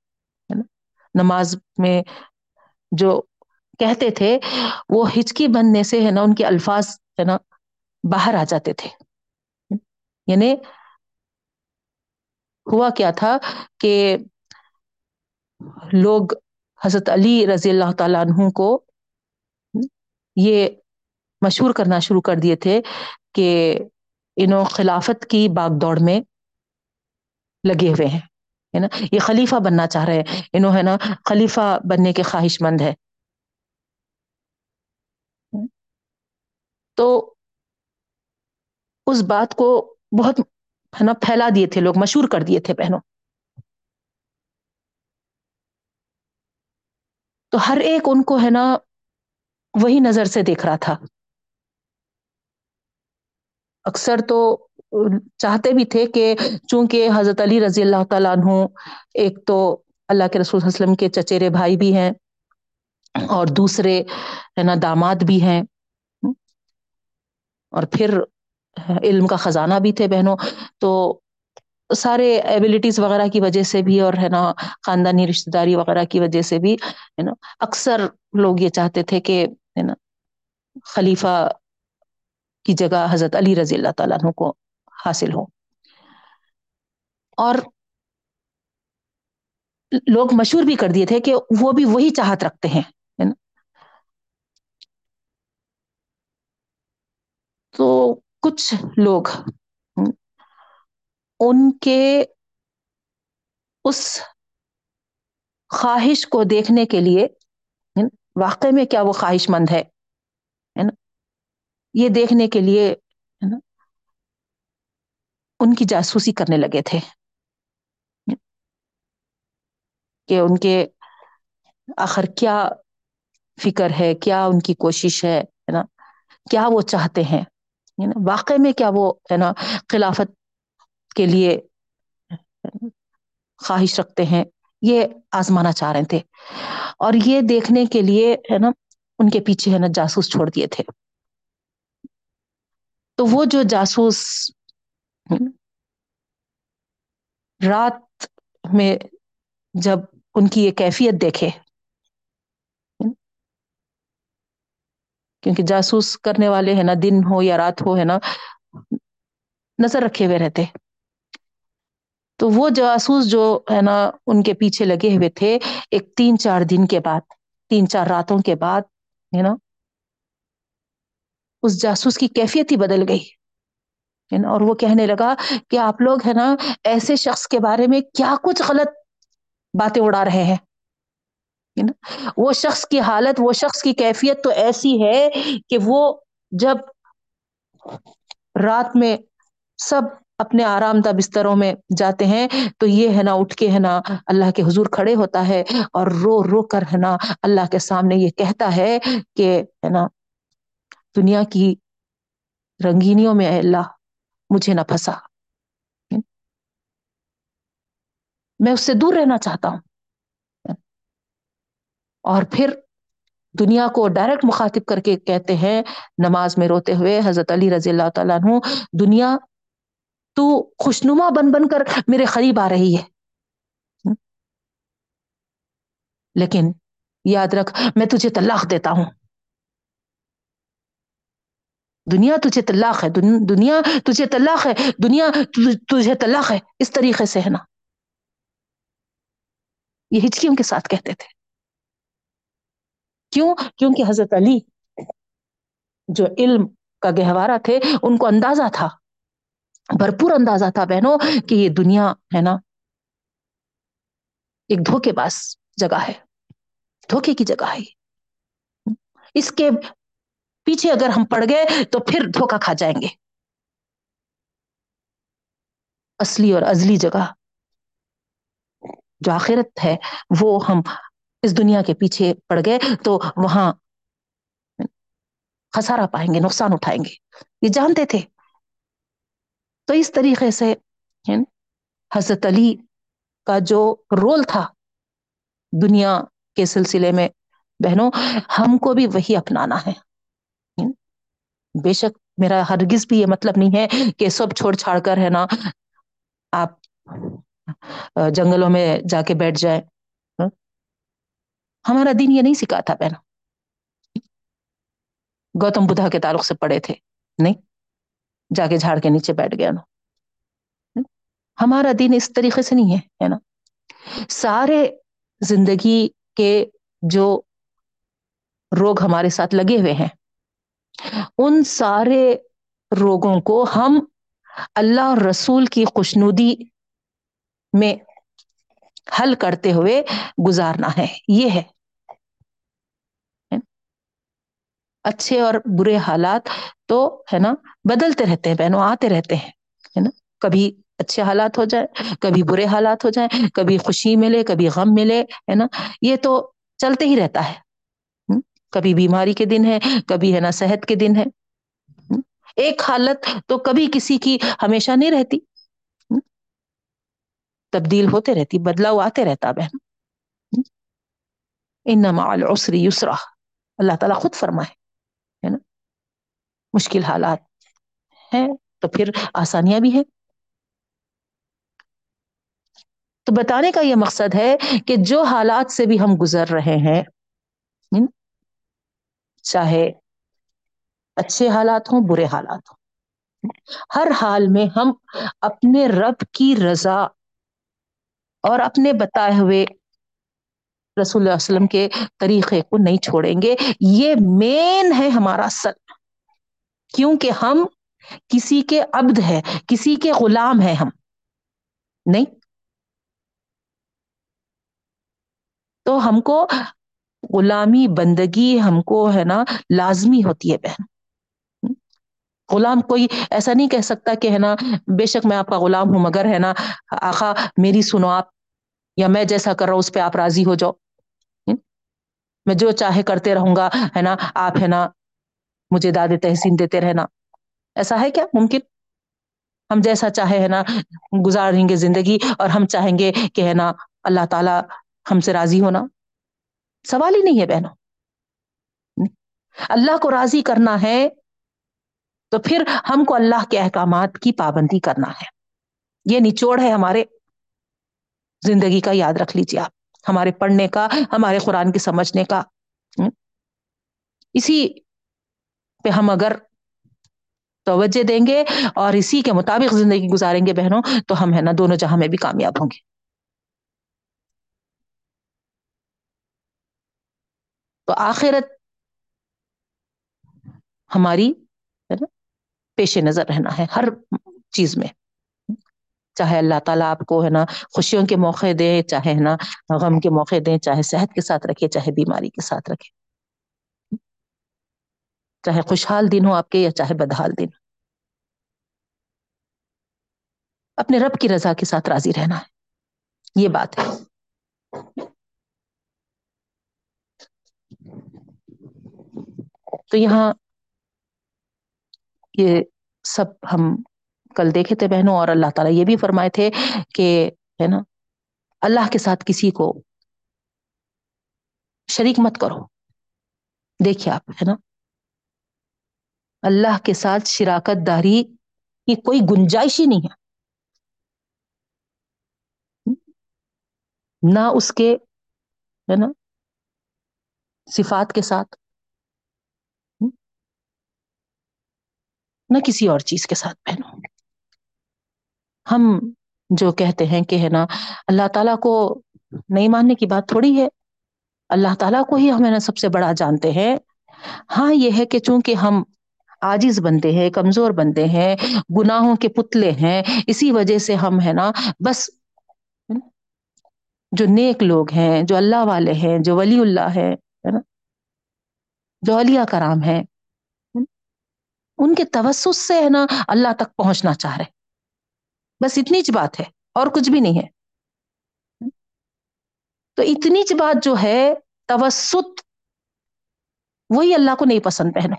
نماز میں جو کہتے تھے، وہ ہچکی بننے سے، ہے نا، ان کے الفاظ، ہے نا، باہر آ جاتے تھے۔ یعنی ہوا کیا تھا کہ لوگ حضرت علی رضی اللہ تعالی عنہ کو یہ مشہور کرنا شروع کر دیے تھے کہ انوں خلافت کی باغ دوڑ میں لگے ہوئے ہیں، ہے نا؟ یہ خلیفہ بننا چاہ رہے ہیں، انہوں، ہے نا، خلیفہ بننے کے خواہش مند ہے تو اس بات کو بہت ہے نا، پھیلا دیے تھے لوگ، مشہور کر دیے تھے بہنوں۔ تو ہر ایک ان کو ہے نا وہی نظر سے دیکھ رہا تھا۔ اکثر تو چاہتے بھی تھے کہ چونکہ حضرت علی رضی اللہ تعالیٰ عنہ، ایک تو اللہ کے رسول وسلم کے چچیرے بھائی بھی ہیں اور دوسرے ہے نا داماد بھی ہیں۔ اور پھر علم کا خزانہ بھی تھے بہنوں، تو سارے ایبلٹیز وغیرہ کی وجہ سے بھی اور ہے نا، خاندانی رشتے داری وغیرہ کی وجہ سے بھی، ہے نا، اکثر لوگ یہ چاہتے تھے کہ، ہے نا، خلیفہ کی جگہ حضرت علی رضی اللہ تعالیٰ عنہ کو حاصل ہو۔ اور لوگ مشہور بھی کر دیے تھے کہ وہ بھی وہی چاہت رکھتے ہیں تو کچھ لوگ ان کے اس خواہش کو دیکھنے کے لیے واقع میں کیا وہ خواہش مند ہے؟ نا یہ دیکھنے کے لیے ان کی جاسوسی کرنے لگے تھے۔ کہ ان کے آخر کیا فکر ہے، کیا ان کی کوشش ہے نا؟ کیا وہ چاہتے ہیں؟ واقع میں کیا وہ ہے نا خلافت کے لیے خواہش رکھتے ہیں، یہ آزمانا چاہ رہے تھے۔ اور یہ دیکھنے کے لیے ہے نا ان کے پیچھے ہے نا جاسوس چھوڑ دیے تھے۔ تو وہ جو جاسوس رات میں جب ان کی یہ کیفیت دیکھے کیونکہ جاسوس کرنے والے ہے نا، دن ہو یا رات ہو، ہے نا، نظر رکھے ہوئے رہتے۔ تو وہ جاسوس جو ہے نا، ان کے پیچھے لگے ہوئے تھے، ایک تین چار دن کے بعد، تین چار راتوں کے بعد، ہے نا، اس جاسوس کی کیفیت ہی بدل گئی۔ اور وہ کہنے لگا کہ آپ لوگ، ہے نا، ایسے شخص کے بارے میں کیا کچھ غلط باتیں اڑا رہے ہیں۔ نا؟ وہ شخص کی حالت، وہ شخص کی کیفیت تو ایسی ہے کہ وہ جب رات میں سب اپنے آرام دہ بستروں میں جاتے ہیں تو یہ ہے نا، اٹھ کے ہے نا اللہ کے حضور کھڑے ہوتا ہے اور رو رو کر ہے نا اللہ کے سامنے یہ کہتا ہے کہ ہے نا، دنیا کی رنگینیوں میں اللہ، مجھے نہ پھنسا۔ میں اس سے دور رہنا چاہتا ہوں۔ اور پھر دنیا کو ڈائریکٹ مخاطب کر کے کہتے ہیں، نماز میں روتے ہوئے حضرت علی رضی اللہ تعالیٰ عنہ، دنیا تو خوشنما بن بن کر میرے قریب آ رہی ہے۔ لیکن یاد رکھ، میں تجھے طلاق دیتا ہوں۔ دنیا تجھے طلاق ہے دنیا تجھے طلاق ہے، دنیا تجھے طلاق ہے۔ اس طریقے سے ہے نا۔ یہ ہچکیوں کے ساتھ کہتے تھے۔ کیوں؟ کیونکہ حضرت علی جو علم کا گہوارہ تھے، ان کو اندازہ تھا، بھرپور اندازہ تھا بہنوں، کہ یہ دنیا ہے نا، ایک دھوکے باز جگہ ہے، دھوکے کی جگہ ہے اس کے پیچھے اگر ہم پڑ گئے تو پھر دھوکا کھا جائیں گے۔ اصلی اور ازلی جگہ جو آخرت ہے، وہ ہم اس دنیا کے پیچھے پڑ گئے تو وہاں خسارا پائیں گے، نقصان اٹھائیں گے۔ یہ جانتے تھے۔ تو اس طریقے سے حضرت علی کا جو رول تھا دنیا کے سلسلے میں، بہنوں، ہم کو بھی وہی اپنانا ہے۔ بے شک میرا ہرگز بھی یہ مطلب نہیں ہے کہ سب چھوڑ چھاڑ کر ہے نا، آپ جنگلوں میں جا کے بیٹھ جائے ہمارا دین یہ نہیں سکھاتا پہنا گوتم بدھا کے تعلق سے پڑے تھے۔ نہیں، جا کے جھاڑ کے نیچے بیٹھ گیا نا ہمارا دین اس طریقے سے نہیں ہے نا؟ سارے زندگی کے جو روگ ہمارے ساتھ لگے ہوئے ہیں، ان سارے روگوں کو ہم اللہ رسول کی خوشنودی میں حل کرتے ہوئے گزارنا ہے۔ یہ ہے۔ اچھے اور برے حالات تو ہے نا بدلتے رہتے ہیں بہنوں آتے رہتے ہیں، ہے نا؟ کبھی اچھے حالات ہو جائے، کبھی برے حالات ہو جائیں، کبھی خوشی ملے، کبھی غم ملے، ہے نا؟ یہ تو چلتے ہی رہتا ہے کبھی بیماری کے دن ہے کبھی ہے نا صحت کے دن ہے ایک حالت تو کبھی کسی کی ہمیشہ نہیں رہتی تبدیل ہوتے رہتی، بدلاؤ آتے رہتا، بہن انما العسر یسرا، اللہ تعالیٰ خود فرمائے۔ ہے نا؟ مشکل حالات ہیں، تو پھر آسانیاں بھی ہیں۔ تو بتانے کا یہ مقصد ہے کہ جو حالات سے بھی ہم گزر رہے ہیں چاہے اچھے حالات ہوں، برے حالات ہوں۔ ہر حال میں ہم اپنے رب کی رضا اور اپنے بتائے ہوئے رسول اللہ وسلم کے طریقے کو نہیں چھوڑیں گے۔ یہ مین ہے ہمارا سل کیونکہ ہم کسی کے عبد ہے کسی کے غلام ہے ہم۔ نہیں؟ تو ہم کو غلامی بندگی ہم کو ہے نا لازمی ہوتی ہے بہن۔ غلام کوئی ایسا نہیں کہہ سکتا کہ ہے نا بے شک میں آپ کا غلام ہوں، مگر ہے نا آخا میری سنو آپ، یا میں جیسا کر رہا ہوں، اس پہ آپ راضی ہو جاؤ۔ میں جو چاہے کرتے رہوں گا، ہے نا؟ آپ ہے نا، مجھے داد تحسین دیتے رہنا۔ ایسا ہے کیا؟ ممکن؟ ہم جیسا چاہے، ہے نا، گزاریں گے زندگی اور ہم چاہیں گے کہ، ہے نا، اللہ تعالی ہم سے راضی ہونا۔ سوال ہی نہیں ہے بہنوں۔ اللہ کو راضی کرنا ہے تو پھر ہم کو اللہ کے احکامات کی پابندی کرنا ہے۔ یہ نچوڑ ہے ہمارے۔ زندگی کا یاد رکھ لیجیے آپ۔ ہمارے پڑھنے کا، ہمارے قرآن کے سمجھنے کا۔ اسی پہ ہم اگر توجہ دیں گے اور اسی کے مطابق زندگی گزاریں گے بہنوں، تو ہم ہے نا دونوں جہاں میں بھی کامیاب ہوں گے۔ تو آخرت ہماری پیش نظر رہنا ہے ہر چیز میں۔ چاہے اللہ تعالیٰ آپ کو ہے نا خوشیوں کے موقع دے، چاہے ہے نا غم کے موقع دیں چاہے صحت کے ساتھ رکھے، چاہے بیماری کے ساتھ رکھے۔ چاہے خوشحال دن ہو آپ کے یا چاہے بدحال دن۔ اپنے رب کی رضا کے ساتھ راضی رہنا۔ ہے یہ بات ہے۔ تو یہاں یہ سب ہم کل دیکھے تھے بہنوں اور اللہ تعالیٰ یہ بھی فرمائے تھے کہ ہے نا، اللہ کے ساتھ کسی کو شریک مت کرو۔ دیکھیے آپ، ہے نا؟ اللہ کے ساتھ شراکت داری کی کوئی گنجائش ہی نہیں ہے۔ نہ اس کے، ہے نا، صفات کے ساتھ، نہ کسی اور چیز کے ساتھ پہنو ہم جو کہتے ہیں کہ ہے نا، اللہ تعالی کو نہیں ماننے کی بات تھوڑی ہے۔ اللہ تعالی کو ہی ہمیں سب سے بڑا جانتے ہیں۔ ہاں یہ ہے کہ چونکہ ہم آجز بنتے ہیں، کمزور بنتے ہیں، گناہوں کے پتلے ہیں، اسی وجہ سے ہم ہے نا بس جو نیک لوگ ہیں، جو اللہ والے ہیں، جو ولی اللہ ہے نا جولیا کرام ہے ان کے توسط سے ہے نا اللہ تک پہنچنا چاہ رہے بس اتنی چ بات ہے اور کچھ بھی نہیں ہے۔ تو اتنی چ بات جو ہے، توسط، وہی اللہ کو نہیں پسند پہنو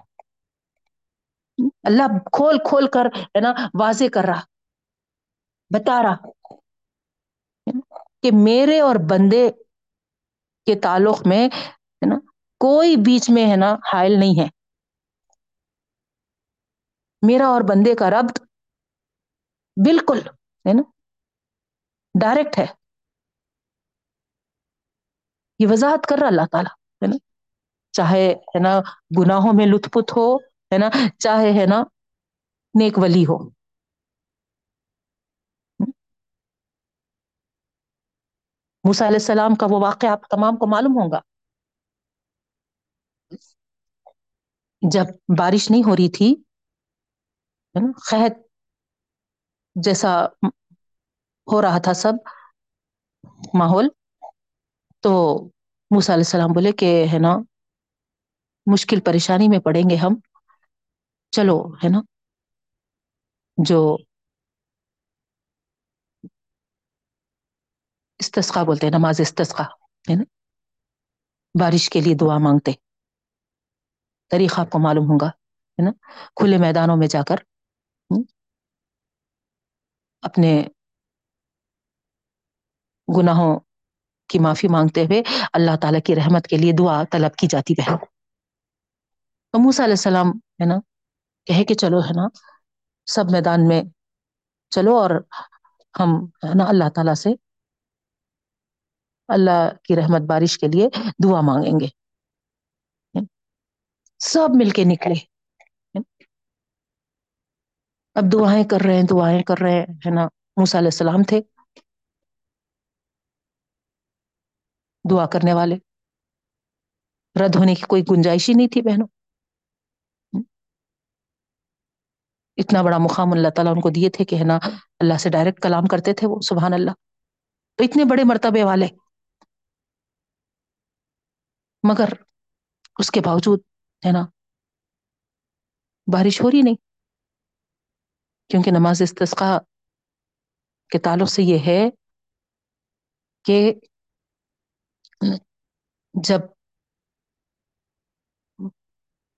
اللہ کھول کھول کر، ہے نا، واضح کر رہا، بتا رہا کہ میرے اور بندے کے تعلق میں، ہے نا، کوئی بیچ میں، ہے نا، حائل نہیں ہے۔ میرا اور بندے کا ربد بالکل، ہے نا؟ ڈائریکٹ ہے۔ یہ وضاحت کر رہا اللہ تعالی، ہے نا؟ چاہے، ہے نا، گناہوں میں لط پت ہو، ہے نا؟ چاہے، ہے نا، نیک ولی ہو۔ موسی علیہ السلام کا وہ واقعہ آپ تمام کو معلوم ہوگا۔ جب بارش نہیں ہو رہی تھی قت جیسا ہو رہا تھا سب ماحول، تو موس علیہ السلام بولے کہ ہے نا، مشکل پریشانی میں پڑیں گے ہم۔ چلو، ہے نا، جو استسقا بولتے ہیں، نماز استسقا ہے نا، بارش کے لیے دعا مانگتے۔ طریقہ آپ کو معلوم ہوگا ہے نا، کھلے میدانوں میں جا کر۔ اپنے گناہوں کی معافی مانگتے ہوئے اللہ تعالی کی رحمت کے لیے دعا طلب کی جاتی بہن توموس علیہ السلام ہے نا کہ کہ چلو ہے نا، سب میدان میں چلو اور ہم نا اللہ تعالی سے اللہ کی رحمت بارش کے لیے دعا مانگیں گے۔ سب مل کے نکلے۔ اب دعائیں کر رہے ہیں، دعائیں کر رہے ہیں، ہے نا؟ موسی علیہ السلام تھے۔ دعا کرنے والے۔ رد ہونے کی کوئی گنجائش ہی نہیں تھی بہنوں۔ اتنا بڑا مقام اللہ تعالیٰ ان کو دیے تھے کہ، ہے نا، اللہ سے ڈائریکٹ کلام کرتے تھے وہ، سبحان اللہ۔ تو اتنے بڑے مرتبے والے۔ مگر اس کے باوجود، ہے نا، بارش ہو رہی نہیں۔ کیونکہ نماز استسقا کے تعلق سے یہ ہے کہ جب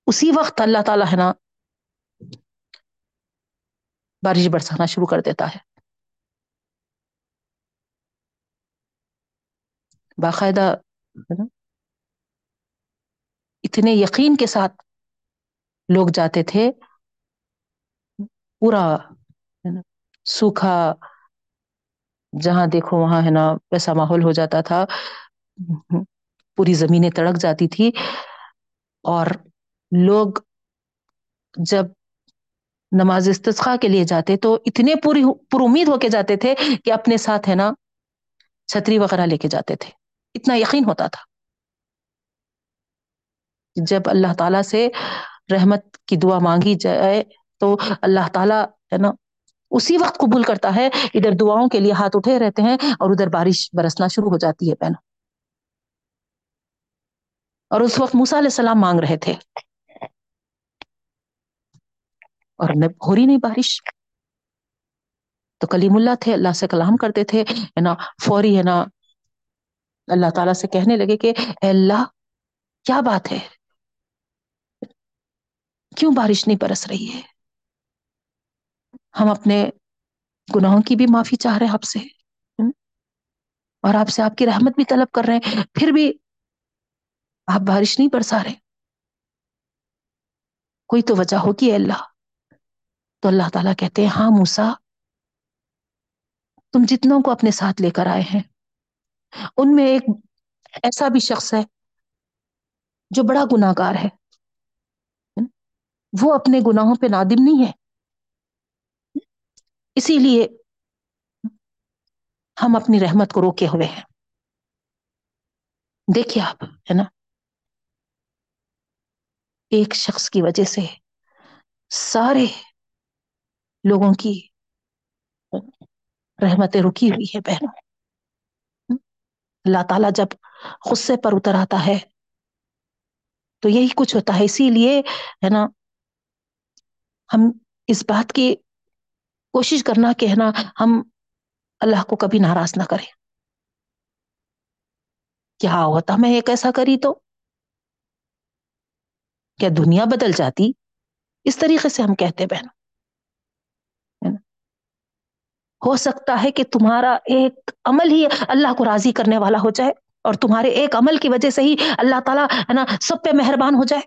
اسی وقت اللہ تعالی ہے نا، بارش برسانا شروع کر دیتا ہے۔ باقاعدہ اتنے یقین کے ساتھ لوگ جاتے تھے پورا سوکھا جہاں دیکھو وہاں ہے نا ویسا ماحول ہو جاتا تھا، پوری زمینیں تڑک جاتی تھی اور لوگ جب نماز استسخا کے لیے جاتے تو اتنے پوری پر امید ہو کے جاتے تھے کہ اپنے ساتھ ہے نا چھتری وغیرہ لے کے جاتے تھے۔ اتنا یقین ہوتا تھا۔ جب اللہ تعالی سے رحمت کی دعا مانگی جائے تو اللہ تعالی ہے نا، اسی وقت قبول کرتا ہے ادھر دعاؤں کے لیے ہاتھ اٹھے رہتے ہیں اور ادھر بارش برسنا شروع ہو جاتی ہے پہنا اور اس وقت موسا علیہ السلام مانگ رہے تھے۔ اور ہو رہی نہیں بارش۔ تو کلیم اللہ تھے، اللہ سے کلام کرتے تھے، ہے نا، فوری، ہے نا، اللہ تعالی سے کہنے لگے کہ اے اللہ، کیا بات ہے؟ کیوں بارش نہیں برس رہی ہے؟ ہم اپنے گناہوں کی بھی معافی چاہ رہے ہیں آپ سے۔ اور آپ سے آپ کی رحمت بھی طلب کر رہے ہیں۔ پھر بھی آپ بارش نہیں برسا رہے۔ کوئی تو وجہ ہوگی اللہ۔ تو اللہ تعالیٰ کہتے ہیں ہاں موسا تم جتنوں کو اپنے ساتھ لے کر آئے ہیں، ان میں ایک ایسا بھی شخص ہے جو بڑا گناگار ہے۔ وہ اپنے گناہوں پہ نادم نہیں ہے۔ اسی لیے ہم اپنی رحمت کو روکے ہوئے ہیں۔ دیکھیے آپ، ہے نا؟ ایک شخص کی وجہ سے سارے لوگوں کی رحمتیں رکی ہوئی ہے بہنوں۔ اللہ تعالی جب غصے پر اتر آتا ہے تو یہی کچھ ہوتا ہے۔ اسی لیے، ہے نا، ہم اس بات کی کوشش کرنا کہ ہے نا ہم اللہ کو کبھی ناراض نہ کریں۔ کیا ہوتا میں ایک ایسا کری تو؟ کیا دنیا بدل جاتی؟ اس طریقے سے ہم کہتے بہن۔ ہو سکتا ہے کہ تمہارا ایک عمل ہی اللہ کو راضی کرنے والا ہو جائے اور تمہارے ایک عمل کی وجہ سے ہی اللہ تعالیٰ، ہے نا، سب پہ مہربان ہو جائے۔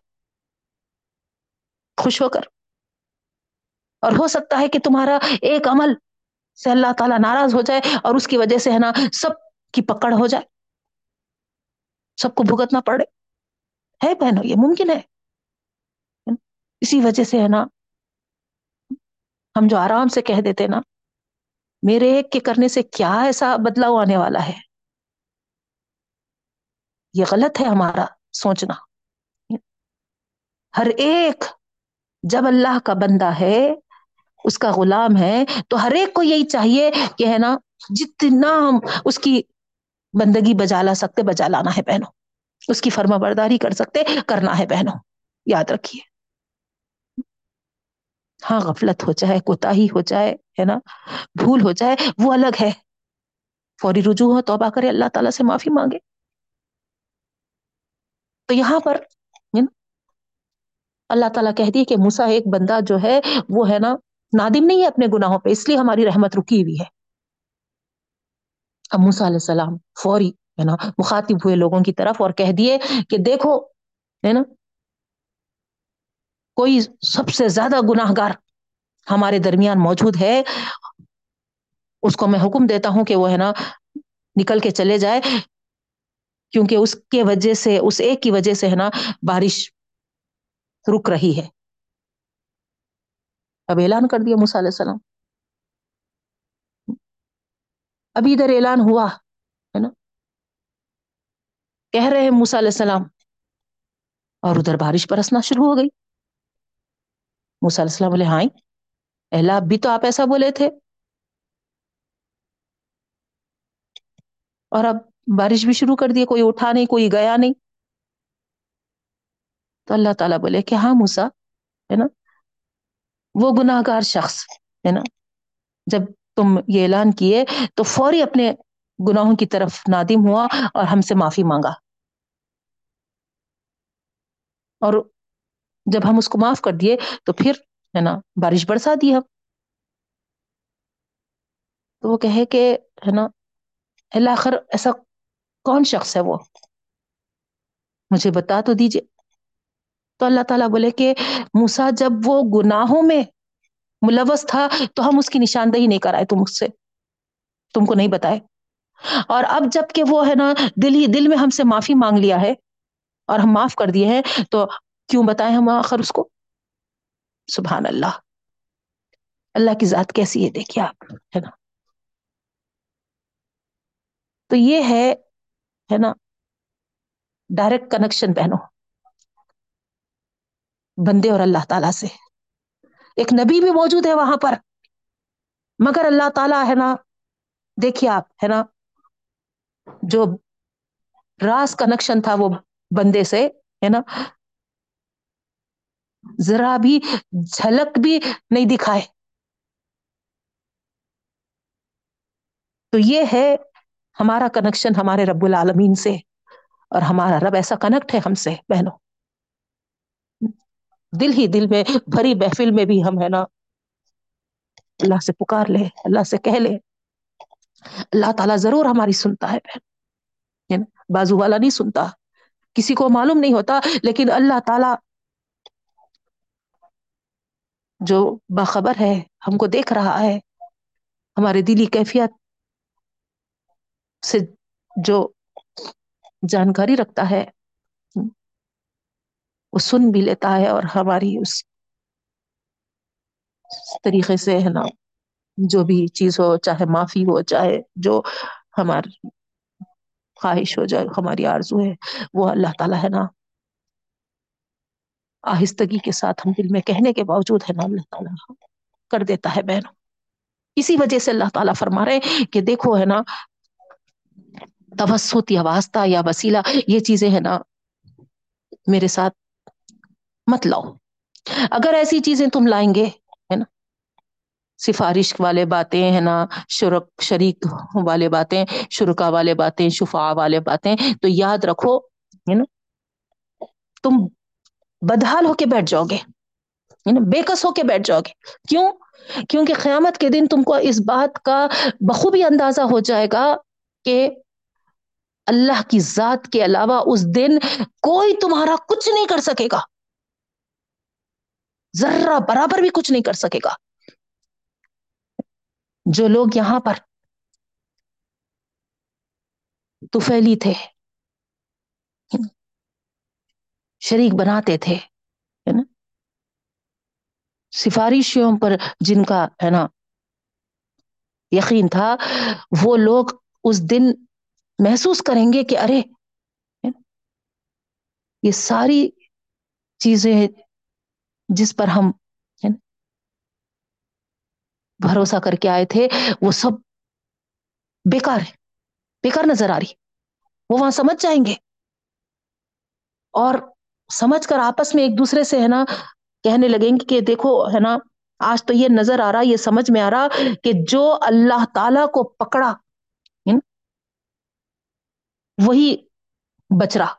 خوش ہو کر۔ اور ہو سکتا ہے کہ تمہارا ایک عمل سے اللہ تعالیٰ ناراض ہو جائے اور اس کی وجہ سے ہے نا سب کی پکڑ ہو جائے۔ سب کو بھگتنا پڑے۔ ہے بہنوں، یہ ممکن ہے۔ اسی وجہ سے ہے نا ہم جو آرام سے کہہ دیتے نا، میرے ایک کے کرنے سے کیا ایسا بدلاؤ آنے والا ہے؟ یہ غلط ہے ہمارا سوچنا۔ ہر ایک جب اللہ کا بندہ ہے اس کا غلام ہے، تو ہر ایک کو یہی چاہیے کہ ہے نا، جتنا ہم اس کی بندگی بجا لا سکتے، بجا لانا ہے بہنوں۔ اس کی فرما برداری کر سکتے، کرنا ہے بہنوں۔ یاد رکھیے۔ ہاں غفلت ہو جائے کوتا ہی ہو جائے ہے نا، بھول ہو جائے وہ الگ ہے۔ فوری رجوع ہو، توبہ کرے، اللہ تعالیٰ سے معافی مانگے۔ تو یہاں پر اللہ تعالیٰ کہہ دی کہ موسا ایک بندہ جو ہے، وہ ہے نا نادم نہیں ہے اپنے گناہوں پہ، اس لیے ہماری رحمت رکی ہوئی ہے۔ اب موسا علیہ السلام فوری، ہے نا، مخاطب ہوئے لوگوں کی طرف اور کہہ دیے کہ دیکھو، ہے نا، کوئی سب سے زیادہ گناہ گار ہمارے درمیان موجود ہے۔ اس کو میں حکم دیتا ہوں کہ وہ، ہے نا، نکل کے چلے جائے، کیونکہ اس کے وجہ سے، اس ایک کی وجہ سے، ہے نا، بارش رک رہی ہے۔ اب اعلان کر دیا علیہ السلام۔ ابھی ادھر اعلان ہوا، ہے نا؟ کہہ رہے ہیں موسا علیہ السلام، اور ادھر بارش برسنا شروع ہو گئی۔ موسیٰ علیہ السلام بولے ہاں اہلا اب بھی تو آپ ایسا بولے تھے۔ اور اب بارش بھی شروع کر دی، کوئی اٹھا نہیں، کوئی گیا نہیں۔ تو اللہ تعالیٰ بولے کہ ہاں موسا ہے نا؟ وہ گناہ گار شخص، ہے نا؟ جب تم یہ اعلان کیے تو فوری اپنے گناہوں کی طرف نادم ہوا اور ہم سے معافی مانگا۔ اور جب ہم اس کو معاف کر دیے تو پھر، ہے نا، بارش برسا دی ہم۔ تو وہ کہے کہ، ہے نا اللہ آخر ایسا کون شخص ہے وہ؟ مجھے بتا تو دیجیے تو اللہ تعالیٰ بولے کہ موسا جب وہ گناہوں میں ملوث تھا تو ہم اس کی نشاندہی نہیں کرائے، تم اس سے، تم کو نہیں بتائے۔ اور اب جبکہ وہ ہے نا، دل ہی دل میں ہم سے معافی مانگ لیا ہے اور ہم معاف کر دیے ہیں، تو کیوں بتائیں ہم آخر اس کو؟ سبحان اللہ۔ اللہ کی ذات کیسی ہے، دیکھیے آپ، ہے نا۔ تو یہ ہے ہے نا ڈائریکٹ کنیکشن پہنو بندے اور اللہ تعالی سے۔ ایک نبی بھی موجود ہے وہاں پر۔ مگر اللہ تعالی ہے نا، دیکھیے آپ، ہے نا، جو راس کنیکشن تھا وہ بندے سے، ہے نا، ذرا بھی جھلک بھی نہیں دکھائے۔ تو یہ ہے ہمارا کنیکشن ہمارے رب العالمین سے، اور ہمارا رب ایسا کنیکٹ ہے ہم سے، بہنوں۔ دل ہی دل میں بھری محفل میں بھی ہم ہے نا۔ اللہ سے پکار لے، اللہ سے کہہ لے۔ اللہ تعالیٰ ضرور ہماری سنتا ہے بہن۔ بازو والا نہیں سنتا۔ کسی کو معلوم نہیں ہوتا، لیکن اللہ تعالی جو باخبر ہے، ہم کو دیکھ رہا ہے۔ ہمارے دلی کیفیت سے جو جانکاری رکھتا ہے۔ وہ سن بھی لیتا ہے اور ہماری اس طریقے سے ہے نا، جو بھی چیز ہو، چاہے معافی ہو، چاہے جو ہمار خواہش ہو جائے ہماری آرزو ہے، وہ اللہ تعالی ہے نا، آہستگی کے ساتھ ہم دل میں کہنے کے باوجود ہے نا، اللہ تعالی کر دیتا ہے بہن۔ اسی وجہ سے اللہ تعالی فرما رہے کہ دیکھو ہے نا، توسط یا واسطہ یا وسیلا یہ چیزیں ہے نا، میرے ساتھ مت لاؤ۔ اگر ایسی چیزیں تم لائیں گے، ہے نا؟ سفارش والے باتیں، ہے نا؟ شرک، شریک والے باتیں، شرکا والے باتیں شفا والے باتیں، تو یاد رکھو، ہے نا؟ تم بدحال ہو کے بیٹھ جاؤ گے بےکس ہو کے بیٹھ جاؤ گے۔ کیوں؟ کیونکہ قیامت کے دن تم کو اس بات کا بخوبی اندازہ ہو جائے گا کہ اللہ کی ذات کے علاوہ اس دن کوئی تمہارا کچھ نہیں کر سکے گا۔ ذرہ برابر بھی کچھ نہیں کر سکے گا۔ جو لوگ یہاں پر تو پھیلی تھے، شریک بناتے تھے، ہے نا؟ سفارشوں پر جن کا، ہے نا، یقین تھا، وہ لوگ اس دن محسوس کریں گے کہ ارے یہ ساری چیزیں جس پر ہم بھروسہ کر کے آئے تھے، وہ سب بیکار ہے بیکار نظر آ رہی وہ وہاں سمجھ جائیں گے۔ اور سمجھ کر آپس میں ایک دوسرے سے، ہے نا، کہنے لگیں گے کہ دیکھو، ہے نا، آج تو یہ نظر آ رہا، یہ سمجھ میں آ رہا کہ جو اللہ تعالی کو پکڑا وہی بچ رہا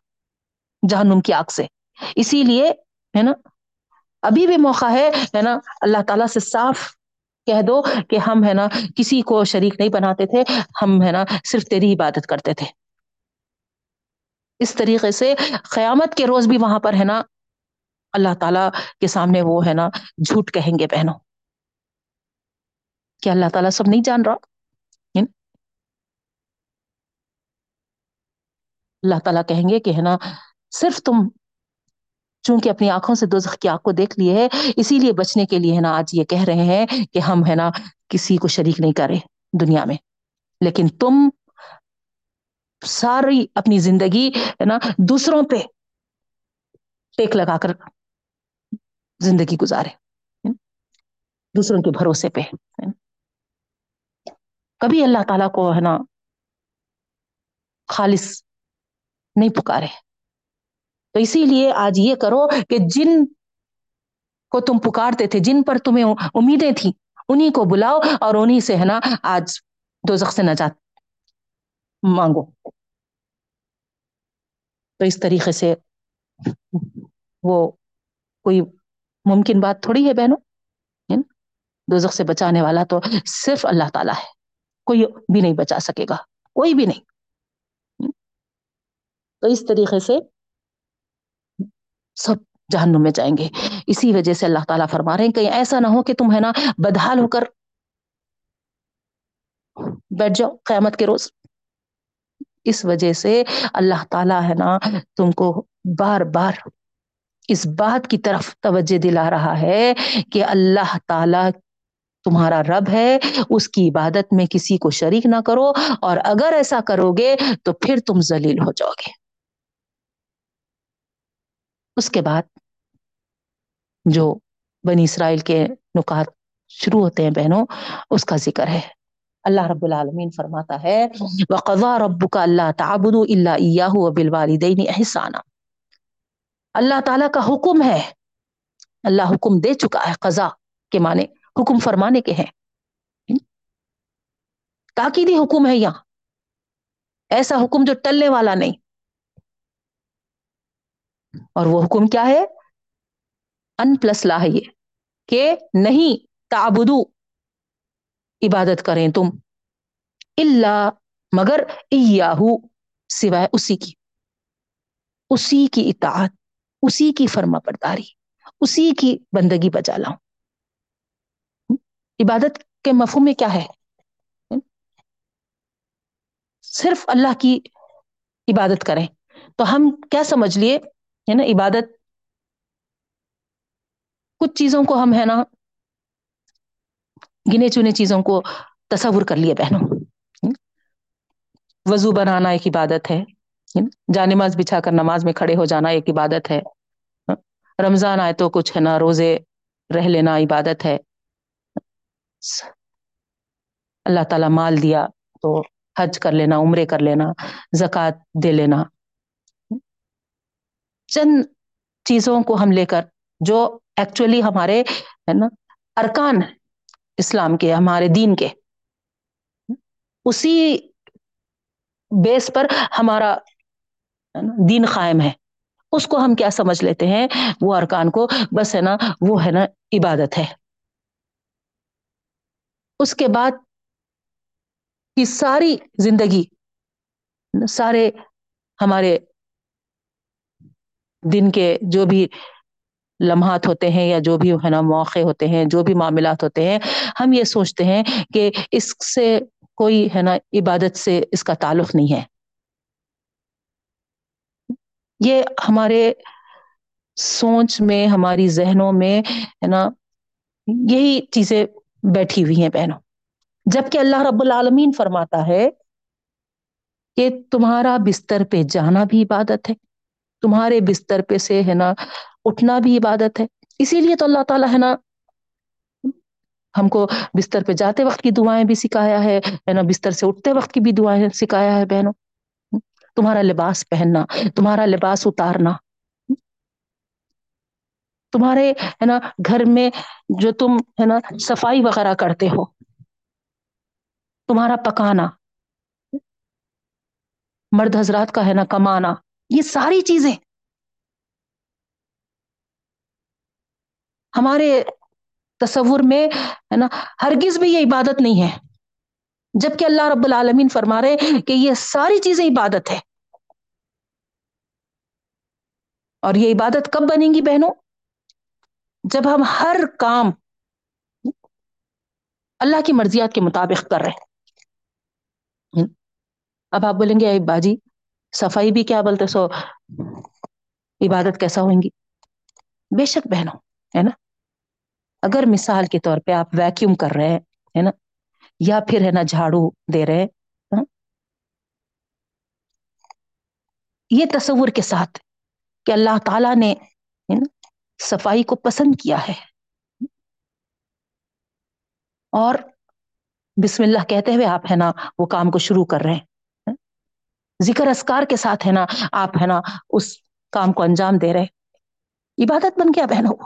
جہنم کی آگ سے۔ اسی لیے، ہے نا ابھی بھی موقع ہے ہے نا؟ اللہ تعالی سے صاف کہہ دو کہ ہم، ہے نا، کسی کو شریک نہیں بناتے تھے، ہم، ہے نا، صرف تیری عبادت کرتے تھے۔ اس طریقے سے قیامت کے روز بھی وہاں پر، ہے نا، اللہ تعالی کے سامنے وہ، ہے نا، جھوٹ کہیں گے بہنوں۔ کیا اللہ تعالیٰ سب نہیں جان رہا؟ اللہ تعالیٰ کہیں گے کہ، ہے نا، صرف تم چونکہ اپنی آنکھوں سے دو کی آنکھ کو دیکھ لیے ہے، اسی لیے بچنے کے لیے ہے نا آج یہ کہہ رہے ہیں کہ ہم ہے نا کسی کو شریک نہیں کرے دنیا میں۔ لیکن تم ساری اپنی زندگی ہے نا دوسروں پہ ٹیک لگا کر زندگی گزارے۔ دوسروں کے بھروسے پہ۔ کبھی اللہ تعالی کو ہے نا خالص نہیں پکارے۔ تو اسی لیے آج یہ کرو کہ جن کو تم پکارتے تھے، جن پر تمہیں امیدیں تھیں انہیں کو بلاؤ اور انہیں سے ہے نا، آج دو زخ سے نجات مانگو۔ تو اس طریقے سے وہ کوئی ممکن بات تھوڑی ہے بہنوں؟ دوزخ سے بچانے والا تو صرف اللہ تعالی ہے۔ کوئی بھی نہیں بچا سکے گا، کوئی بھی نہیں۔ تو اس طریقے سے سب جہنم میں جائیں گے۔ اسی وجہ سے اللہ تعالیٰ فرما رہے ہیں، کہیں ایسا نہ ہو کہ تم ہے نا بدحال ہو کر بیٹھ جاؤ قیامت کے روز۔ اس وجہ سے اللہ تعالی ہے نا تم کو بار بار اس بات کی طرف توجہ دلا رہا ہے کہ اللہ تعالی تمہارا رب ہے، اس کی عبادت میں کسی کو شریک نہ کرو اور اگر ایسا کرو گے تو پھر تم ذلیل ہو جاؤ گے۔ اس کے بعد جو بنی اسرائیل کے نکات شروع ہوتے ہیں بہنوں، اس کا ذکر ہے۔ اللہ رب العالمین فرماتا ہے وقضا رب کا اللہ تعبد اللہ بال والدین احسانہ اللہ تعالی کا حکم ہے، اللہ حکم دے چکا ہے قضا کے معنی، حکم فرمانے کے ہیں۔ تاکیدی حکم ہے یہاں۔ ایسا حکم جو ٹلنے والا نہیں۔ اور وہ حکم کیا ہے؟ ان پلس لا ہے یہ، کہ نہیں تابدو عبادت کریں تم اللہ مگر ایاہو، سوائے اسی کی۔ اسی کی اطاعت، اسی کی فرما برداری، اسی کی بندگی بجا لاؤں۔ عبادت کے مفہوم میں کیا ہے؟ صرف اللہ کی عبادت کریں۔ تو ہم کیا سمجھ لیے؟ ہے نا، عبادت کچھ چیزوں کو ہم، ہے نا، گنے چنے چیزوں کو تصور کر لیے بہنوں۔ وضو بنانا ایک عبادت ہے جان نماز بچھا کر نماز میں کھڑے ہو جانا ایک عبادت ہے۔ رمضان آئے تو کچھ، ہے نا، روزے رہ لینا عبادت ہے۔ اللہ تعالی مال دیا تو حج کر لینا، عمرے کر لینا، زکوۃ دے لینا۔ چند چیزوں کو ہم لے کر جو ایکچولی ہمارے ہے نا ارکان اسلام کے، ہمارے دین کے۔ اسی بیس پر ہمارا دین قائم ہے۔ اس کو ہم کیا سمجھ لیتے ہیں؟ وہ ارکان کو بس ہے نا وہ ہے نا عبادت ہے۔ اس کے بعد کی ساری زندگی سارے ہمارے دن کے جو بھی لمحات ہوتے ہیں یا جو بھی ہے نا موقع ہوتے ہیں، جو بھی معاملات ہوتے ہیں، ہم یہ سوچتے ہیں کہ اس سے کوئی ہے نا عبادت سے اس کا تعلق نہیں ہے۔ یہ ہمارے سوچ میں، ہماری ذہنوں میں ہے نا یہی چیزیں بیٹھی ہوئی ہیں بہنوں۔ جبکہ اللہ رب العالمین فرماتا ہے کہ تمہارا بستر پہ جانا بھی عبادت ہے۔ تمہارے بستر پہ سے ہے نا، اٹھنا بھی عبادت ہے۔ اسی لیے تو اللہ تعالی ہے نا، ہم کو بستر پہ جاتے وقت کی دعائیں بھی سکھایا ہے نا، بستر سے اٹھتے وقت کی بھی دعائیں سکھایا ہے بہنوں۔ تمہارا لباس پہننا، تمہارا لباس اتارنا۔ تمہارے ہے نا، گھر میں جو تم ہے نا، صفائی وغیرہ کرتے ہو۔ تمہارا پکانا۔ مرد حضرات کا ہے نا، کمانا۔ یہ ساری چیزیں۔ ہمارے تصور میں، ہے نا، ہرگز بھی یہ عبادت نہیں ہے۔ جبکہ اللہ رب العالمین فرما رہے کہ یہ ساری چیزیں عبادت ہے اور یہ عبادت کب بنیں گی بہنوں؟ جب ہم ہر کام اللہ کی مرضیات کے مطابق کر رہے اب آپ بولیں گے ا باجی صفائی بھی کیا بولتے سو عبادت کیسا ہوئیں گی؟ بے شک بہنوں، ہے نا؟ اگر مثال کے طور پہ آپ ویکیوم کر رہے ہیں، ہے نا؟ یا پھر ہے نا جھاڑو دے رہے یہ تصور کے ساتھ کہ اللہ تعالی نے صفائی کو پسند کیا ہے۔ اور بسم اللہ کہتے ہوئے آپ ہے نا وہ کام کو شروع کر رہے ہیں۔ ذکر اسکار کے ساتھ ہے نا، آپ ہے نا اس کام کو انجام دے رہے۔ عبادت بن گیا بہنوں۔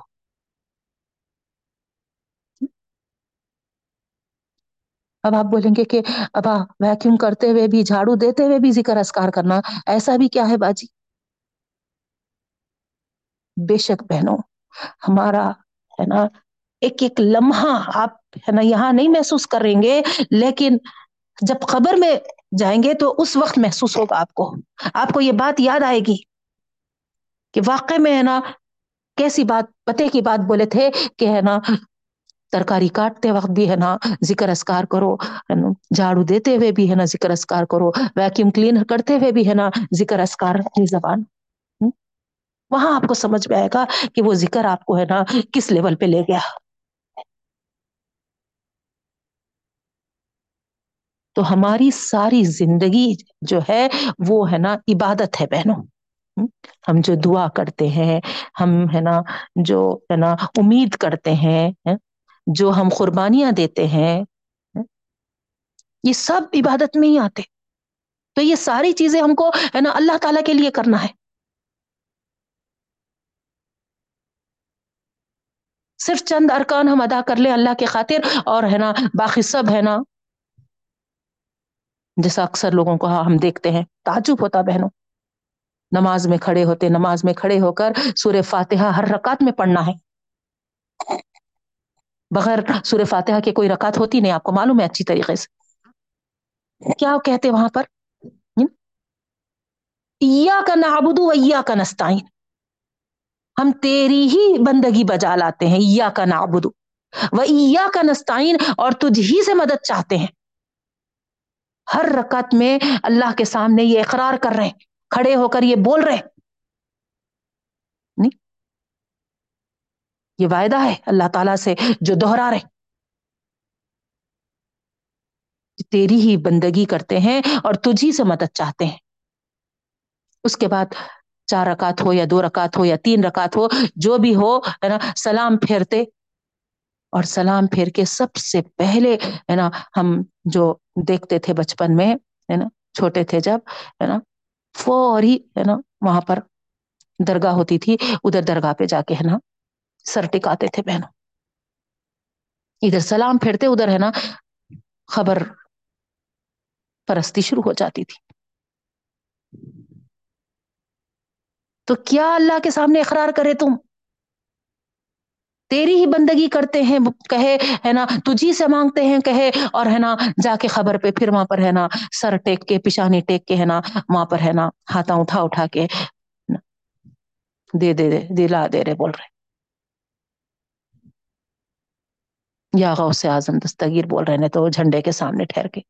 اب آپ بولیں گے کہ ابا ویکیوم کرتے ہوئے بھی جھاڑو دیتے ہوئے بھی ذکر اسکار کرنا، ایسا بھی کیا ہے باجی؟ بے شک بہنوں، ہمارا ہے نا، ایک ایک لمحہ آپ ہے نا یہاں نہیں محسوس کریں گے، لیکن جب خبر میں جائیں گے تو اس وقت محسوس ہوگا آپ کو۔ آپ کو یہ بات یاد آئے گی کہ واقع میں ہے نا، کیسی بات، پتے کی بات بولے تھے کہ ہے نا، ترکاری کاٹتے وقت بھی ہے نا، ذکر اسکار کرو جھاڑو دیتے ہوئے بھی ہے نا ذکر اسکار کرو ویکیوم کلین کرتے ہوئے بھی ہے نا ذکر اسکار اپنی زبان۔ وہاں آپ کو سمجھ میں آئے گا کہ وہ ذکر آپ کو ہے نا کس لیول پہ لے گیا۔ تو ہماری ساری زندگی جو ہے وہ ہے نا عبادت ہے بہنوں۔ ہم جو دعا کرتے ہیں، ہم ہے نا جو ہے نا امید کرتے ہیں جو ہم قربانیاں دیتے ہیں یہ سب عبادت میں ہی آتے۔ تو یہ ساری چیزیں ہم کو ہے نا اللہ تعالی کے لیے کرنا ہے۔ صرف چند ارکان ہم ادا کر لیں اللہ کے خاطر اور ہے نا باقی سب ہے نا جیسا اکثر لوگوں کو ہاں ہم دیکھتے ہیں، تعجب ہوتا بہنوں۔ نماز میں کھڑے ہوتے، نماز میں کھڑے ہو کر سورہ فاتحہ ہر رکعت میں پڑھنا ہے۔ بغیر سورہ فاتحہ کی کوئی رکعت ہوتی نہیں، آپ کو معلوم ہے اچھی طریقے سے۔ کیا کہتے وہاں پر؟ ایاک نعبد و ایاک نستعین۔ ہم تیری ہی بندگی بجا لاتے ہیں، ایاک نعبد۔ وہ کا نستعین اور تجھ ہی سے مدد چاہتے ہیں۔ ہر رکعت میں اللہ کے سامنے یہ اقرار کر رہے ہیں۔ کھڑے ہو کر یہ بول رہے نہیں۔ یہ وعدہ ہے اللہ تعالی سے جو دوہرا رہے تیری ہی بندگی کرتے ہیں اور تجھی سے مدد چاہتے ہیں۔ اس کے بعد چار رکعت ہو یا دو رکعت ہو یا تین رکعت ہو، جو بھی ہو، ہے نا، سلام پھیرتے اور سلام پھیر کے سب سے پہلے، ہے نا، ہم جو دیکھتے تھے بچپن میں، ہے نا، چھوٹے تھے جب، ہے نا، فوری، ہے نا، وہاں پر درگاہ ہوتی تھی، ادھر درگاہ پہ جا کے، ہے نا، سر ٹکاتے تھے بہنوں۔ ادھر سلام پھیرتے، ادھر، ہے نا، خبر پرستی شروع ہو جاتی تھی۔ تو کیا اللہ کے سامنے اقرار کرے تم؟ تیری ہی بندگی کرتے ہیں کہے، ہے نا، تجھی سے مانگتے ہیں، کہے، اور ہے نا، جا کے خبر پہ پھر وہاں پر ہے نا، سر ٹیک کے، پیشانی ٹیک کے، ہے نا، وہاں پر ہے نا ہاتھا اٹھا اٹھا کے، دے دے دے، دلا، دے رہے، بول رہے۔ یا غو سے اعظم دستگیر بول رہے ہیں تو جھنڈے کے سامنے ٹھہر کے۔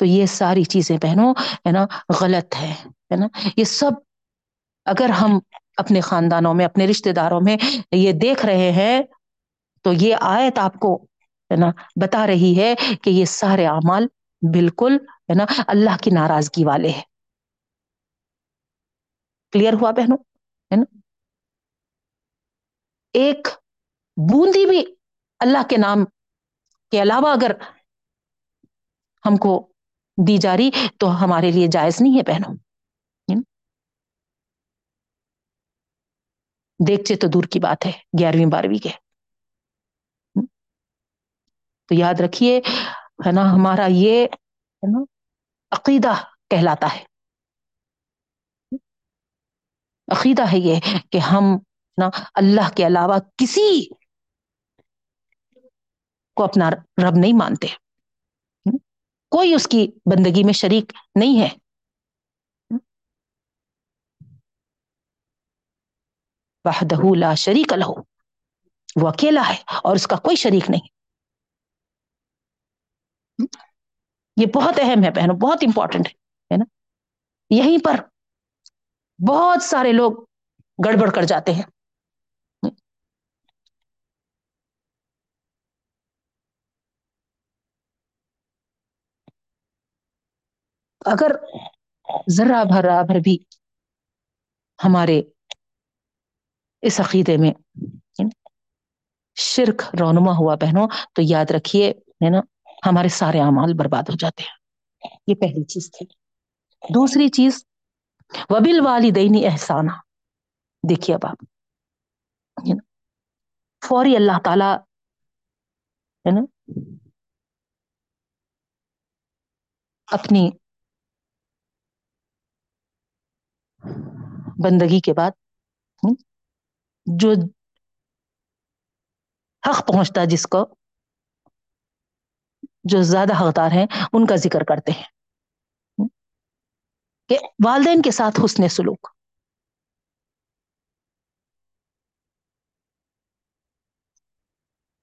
تو یہ ساری چیزیں پہنو ہے نا، غلط ہے ہے نا، یہ سب اگر ہم اپنے خاندانوں میں، اپنے رشتے داروں میں یہ دیکھ رہے ہیں، تو یہ آیت آپ کو، ہے نا، بتا رہی ہے کہ یہ سارے اعمال بالکل، ہے نا، اللہ کی ناراضگی والے ہیں۔ کلیئر ہوا بہنوں؟ ہے نا؟ ایک بوندی بھی اللہ کے نام کے علاوہ اگر ہم کو دی جا رہی، تو ہمارے لیے جائز نہیں ہے پہنو دیکھتے تو دور کی بات ہے، گیارہویں بارہویں کے۔ تو یاد رکھیے، ہے نا، ہمارا یہ، ہے نا، عقیدہ کہلاتا ہے۔ عقیدہ ہے یہ کہ ہم نا، اللہ کے علاوہ کسی کو اپنا رب نہیں مانتے۔ کوئی اس کی بندگی میں شریک نہیں ہے۔ وحدہ لا شریک لہو وہ اکیلا ہے اور اس کا کوئی شریک نہیں. یہ بہت اہم ہے بہنوں، بہت امپورٹنٹ ہے نا؟ یہیں پر بہت سارے لوگ گڑبڑ کر جاتے ہیں۔ اگر ذرا بھرا بھر بھی ہمارے اس عقیدے میں شرک رونما ہوا بہنوں، تو یاد رکھیے، ہے نا، ہمارے سارے اعمال برباد ہو جاتے ہیں۔ یہ پہلی چیز تھی۔ دوسری چیز وبل والدینی احسانہ دیکھیے اب آپ۔ فوری اللہ تعالی، ہے نا، اپنی بندگی کے بعد جو حق پہنچتا جس کو، جو زیادہ حقدار ہیں، ان کا ذکر کرتے ہیں۔ کہ والدین کے ساتھ حسن سلوک۔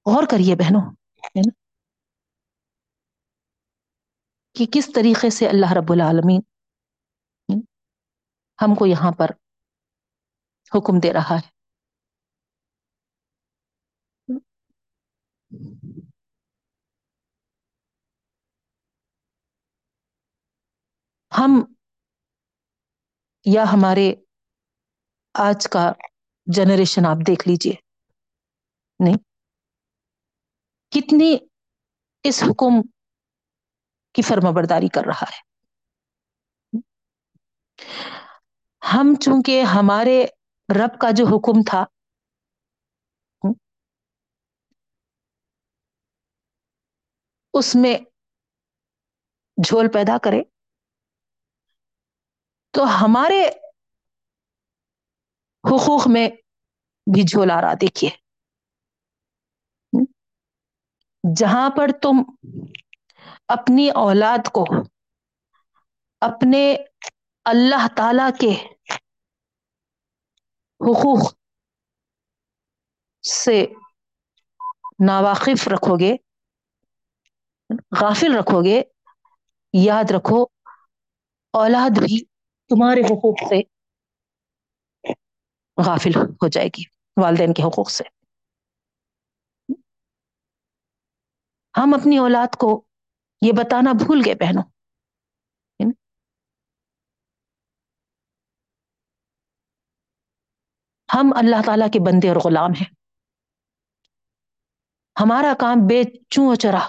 اور کریے بہنوں کہ کس طریقے سے اللہ رب العالمین ہم کو یہاں پر حکم دے رہا ہے۔ ہم یا ہمارے آج کا جنریشن آپ دیکھ لیجیے۔ نہیں۔ کتنی اس حکم کی فرما برداری کر رہا ہے۔ ہم چونکہ ہمارے رب کا جو حکم تھا، اس میں جھول پیدا کرے۔ تو ہمارے حقوق میں بھی جھول آ رہا دیکھیے۔ جہاں پر تم اپنی اولاد کو اپنے اللہ تعالی کے حقوق سے ناواقف رکھو گے غافل رکھو گے یاد رکھو، اولاد بھی تمہارے حقوق سے غافل ہو جائے گی، والدین کے حقوق سے۔ ہم اپنی اولاد کو یہ بتانا بھول گئے بہنوں۔ ہم اللہ تعالی کے بندے اور غلام ہیں۔ ہمارا کام بے چوں چرا،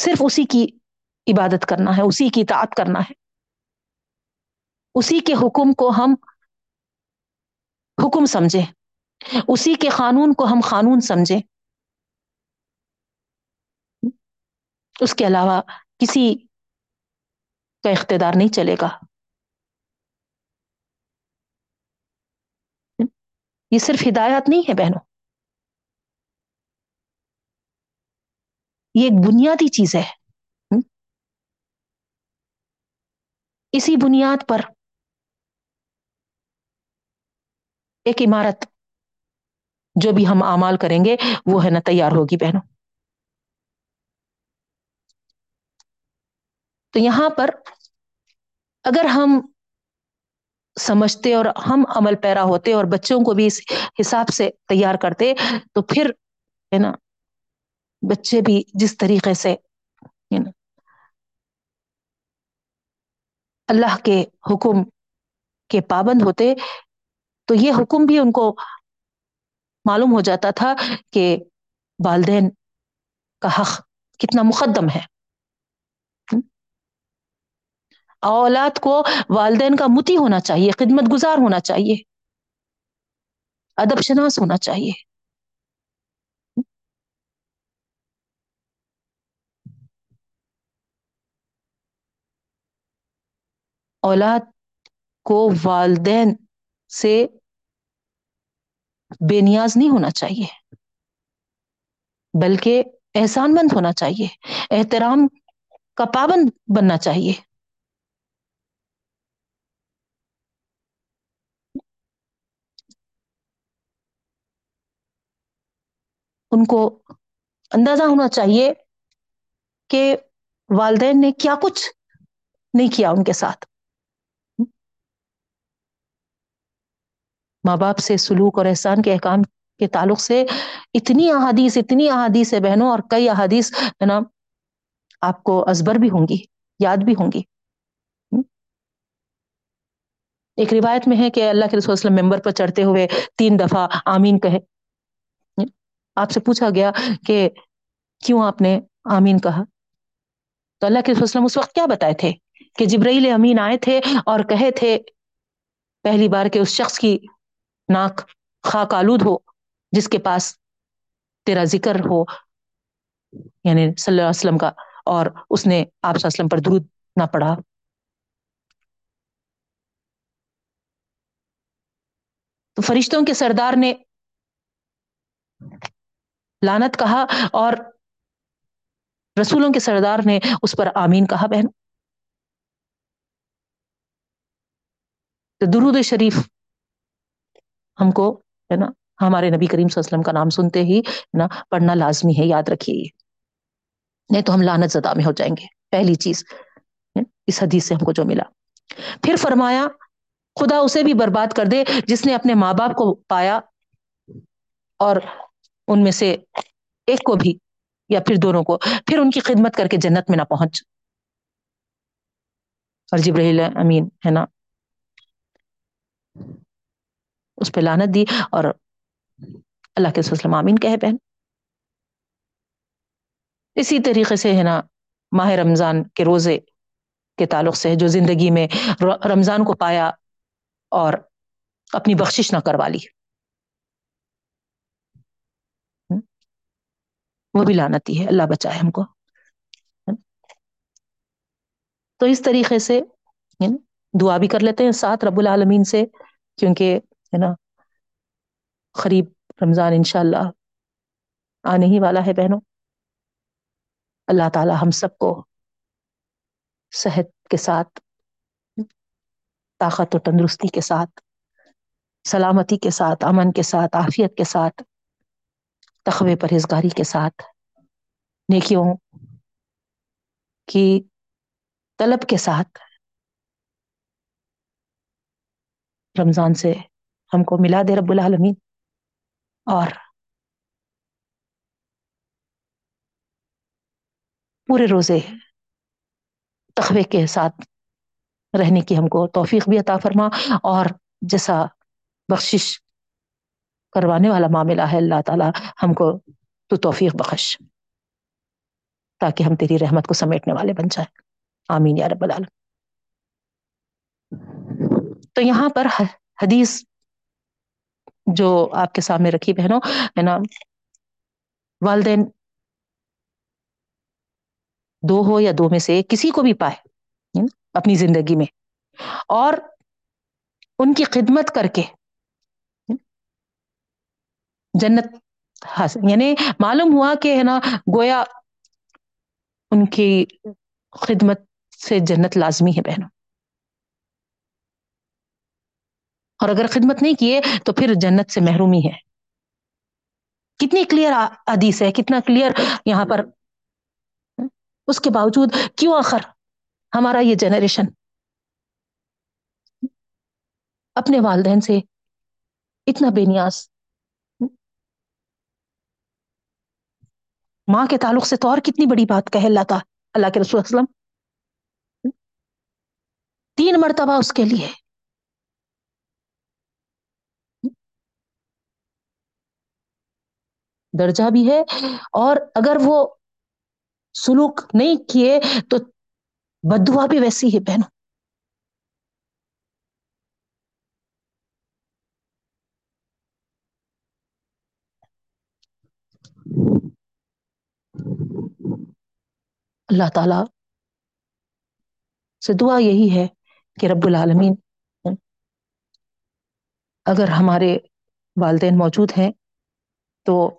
صرف اسی کی عبادت کرنا ہے، اسی کی اطاعت کرنا ہے۔ اسی کے حکم کو ہم حکم سمجھے۔ اسی کے قانون کو ہم قانون سمجھیں اس کے علاوہ کسی کا اقتدار نہیں چلے گا۔ یہ صرف ہدایات نہیں ہے بہنوں۔ یہ ایک بنیادی چیز ہے۔ اسی بنیاد پر ایک عمارت جو بھی ہم اعمال کریں گے، وہ ہے نا تیار ہوگی بہنوں۔ تو یہاں پر اگر ہم سمجھتے اور ہم عمل پیرا ہوتے اور بچوں کو بھی اس حساب سے تیار کرتے، تو پھر ہے نا بچے بھی جس طریقے سے اللہ کے حکم کے پابند ہوتے تو یہ حکم بھی ان کو معلوم ہو جاتا تھا کہ والدین کا حق کتنا مقدم ہے۔ اولاد کو والدین کا متی ہونا چاہیے، خدمت گزار ہونا چاہیے، ادب شناس ہونا چاہیے۔ اولاد کو والدین سے بے نیاز نہیں ہونا چاہیے۔ بلکہ احسان مند ہونا چاہیے، احترام کا پابند بننا چاہیے۔ ان کو اندازہ ہونا چاہیے کہ والدین نے کیا کچھ نہیں کیا ان کے ساتھ۔ ماں باپ سے سلوک اور احسان کے احکام کے تعلق سے اتنی احادیث اتنی احادیث ہے بہنوں، اور کئی احادیث ہے نا آپ کو ازبر بھی ہوں گی، یاد بھی ہوں گی۔ ایک روایت میں ہے کہ اللہ کے رسول وسلم ممبر پر چڑھتے ہوئے تین دفعہ آمین کہے۔ آپ سے پوچھا گیا کہ کیوں آپ نے آمین کہا؟ تو اللہ کے وسلم اس وقت کیا بتائے تھے کہ جبرائیل امین آئے تھے اور کہے تھے پہلی بار کہ اس شخص کی ناک خاک آلود ہو، جس کے پاس تیرا ذکر ہو یعنی صلی اللہ علیہ وسلم کا، اور اس نے آپ وسلم پر درود نہ پڑھا۔ تو فرشتوں کے سردار نے لانت کہا اور رسولوں کے سردار نے اس پر آمین کہا، بہن۔ تو درود شریف ہم کو، ہے نا، ہمارے نبی کریم صلی اللہ علیہ وسلم کا نام سنتے ہی نا، پڑھنا لازمی ہے، یاد رکھیے۔ یہ نہیں تو ہم لانت زدہ میں ہو جائیں گے۔ پہلی چیز اس حدیث سے ہم کو جو ملا۔ پھر فرمایا، خدا اسے بھی برباد کر دے جس نے اپنے ماں باپ کو پایا اور ان میں سے ایک کو بھی، یا پھر دونوں کو۔ پھر ان کی خدمت کر کے جنت میں نہ پہنچ۔ اور جبرائیل، امین، ہے نا۔ اس پہ لانت دی اور اللہ کے وسلم امین کہے بہن۔ اسی طریقے سے ہے نا، ماہ رمضان کے روزے کے تعلق سے جو زندگی میں رمضان کو پایا اور اپنی بخشش نہ کروا لی۔ وہ بھی لانتی ہے، اللہ بچائے ہم کو۔ تو اس طریقے سے دعا بھی کر لیتے ہیں ساتھ رب العالمین سے، کیونکہ ہے نا؟ قریب رمضان انشاء اللہ آنے ہی والا ہے بہنوں۔ اللہ تعالی ہم سب کو صحت کے ساتھ، طاقت و تندرستی کے ساتھ، سلامتی کے ساتھ، امن کے ساتھ، عافیت کے ساتھ تخوے پرہیزگاری کے ساتھ۔ نیکیوں کی طلب کے ساتھ رمضان سے ہم کو ملا دے رب العالمین۔ اور پورے روزے تخوے کے ساتھ رہنے کی ہم کو توفیق بھی عطا فرما۔ اور جیسا بخشش کروانے والا معاملہ ہے، اللہ تعالی ہم کو تو توفیق بخش۔ تاکہ ہم تیری رحمت کو سمیٹنے والے بن جائیں۔ آمین یا رب العالم تو یہاں پر حدیث جو آپ کے سامنے رکھی بہنوں، ہے نا؟ والدین دو ہو یا دو میں سے کسی کو بھی پائے اپنی زندگی میں۔ اور ان کی خدمت کر کے جنت حاصل یعنی معلوم ہوا کہ، ہے نا، گویا ان کی خدمت سے جنت لازمی ہے بہنوں۔ اور اگر خدمت نہیں کیے تو پھر جنت سے محرومی ہے۔ کتنی کلیئر حدیث ہے، کتنا کلیئر یہاں پر۔ اس کے باوجود کیوں آخر ہمارا یہ جنریشن اپنے والدین سے اتنا بے نیاز؟ ماں کے تعلق سے تو اور کتنی بڑی بات کہ اللہ تھا اللہ کے رسول اسلم تین مرتبہ اس کے لیے۔ درجہ بھی ہے۔ اور اگر وہ سلوک نہیں کیے تو بدوا بھی ویسی ہے بہنوں۔ اللہ تعالی سے دعا یہی ہے کہ رب العالمین اگر ہمارے والدین موجود ہیں تو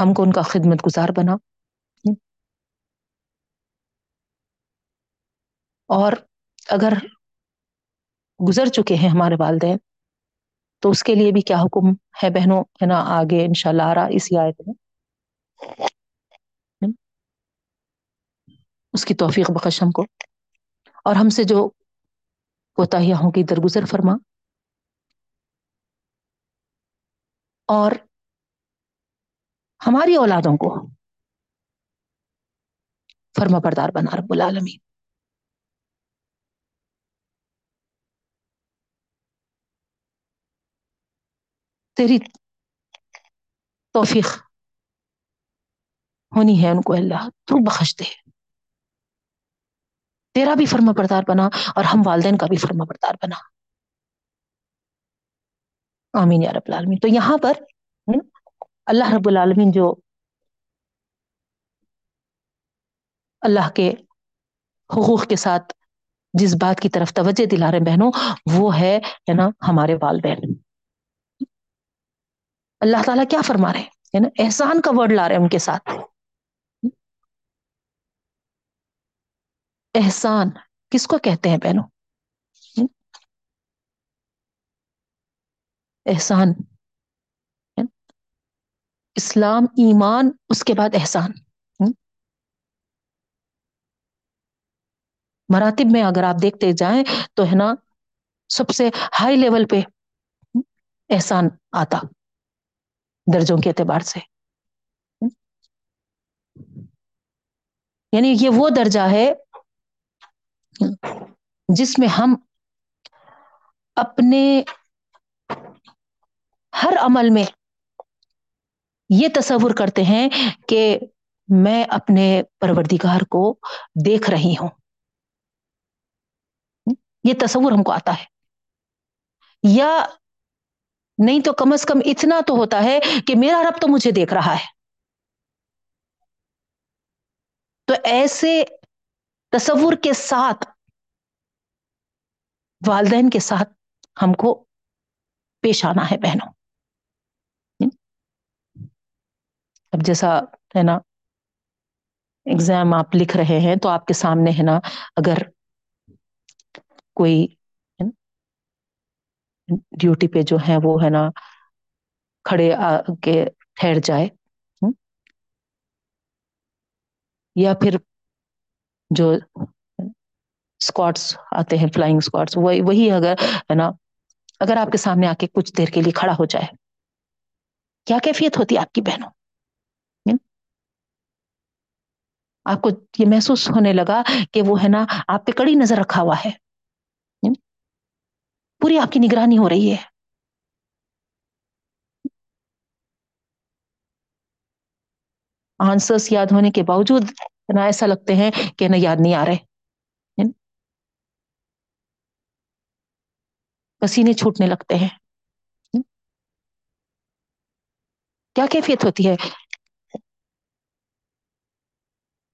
ہم کو ان کا خدمت گزار بنا۔ اور اگر گزر چکے ہیں ہمارے والدین، تو اس کے لیے بھی کیا حکم ہے بہنوں؟ ہے نا، آگے ان شاء اللہ آ رہا اسی آیت میں۔ اس کی توفیق بخش ہم کو۔ اور ہم سے جو کوتاہیاں ہوں گی، درگزر فرما۔ اور ہماری اولادوں کو فرما بردار بنا رب العالمین۔ تیری توفیق ہونی ہے ان کو اللہ، تو بخش دے۔ تیرا بھی فرما بردار بنا اور ہم والدین کا بھی فرما بردار بنا۔ آمین یا رب العالمین۔ تو یہاں پر اللہ رب العالمین جو اللہ کے حقوق کے ساتھ جس بات کی طرف توجہ دلا رہے بہنوں، وہ ہے نا ہمارے والدین۔ اللہ تعالیٰ کیا فرما رہے ہیں؟ نا، احسان کا ورڈ لا رہے ہیں ان کے ساتھ۔ احسان، کس کو کہتے ہیں بہنوں؟ احسان۔ اسلام، ایمان، اس کے بعد احسان۔ مراتب میں اگر آپ دیکھتے جائیں تو ہے نا، سب سے ہائی لیول پہ احسان آتا درجوں کے اعتبار سے۔ یعنی یہ وہ درجہ ہے جس میں ہم اپنے ہر عمل میں یہ تصور کرتے ہیں کہ میں اپنے پروردگار کو دیکھ رہی ہوں۔ یہ تصور ہم کو آتا ہے۔ یا نہیں تو کم از کم اتنا تو ہوتا ہے کہ میرا رب تو مجھے دیکھ رہا ہے۔ تو ایسے تصور کے ساتھ، والدین کے ساتھ ہم کو پیش آنا ہے بہنوں۔ اب جیسا ہے نا ایگزام آپ لکھ رہے ہیں تو آپ کے سامنے ہے نا اگر کوئی ڈیوٹی پہ جو ہے وہ ہے نا کھڑے آ کے ٹھہر جائے یا پھر جو اسکواڈس آتے ہیں فلائنگ اسکواڈس وہی اگر ہے نا اگر آپ کے سامنے آ کے کچھ دیر کے لیے کھڑا ہو جائے، کیا کیفیت ہوتی ہے آپ کی بہنوں؟ آپ کو یہ محسوس ہونے لگا کہ وہ ہے نا آپ پہ کڑی نظر رکھا ہوا ہے۔ پوری آپ کی نگرانی ہو رہی ہے۔ آنسرس یاد ہونے کے باوجود نہ ایسا لگتے ہیں کہ نہ یاد نہیں آ رہے۔ پسینے چھوٹنے لگتے ہیں۔ کیا کیفیت ہوتی ہے؟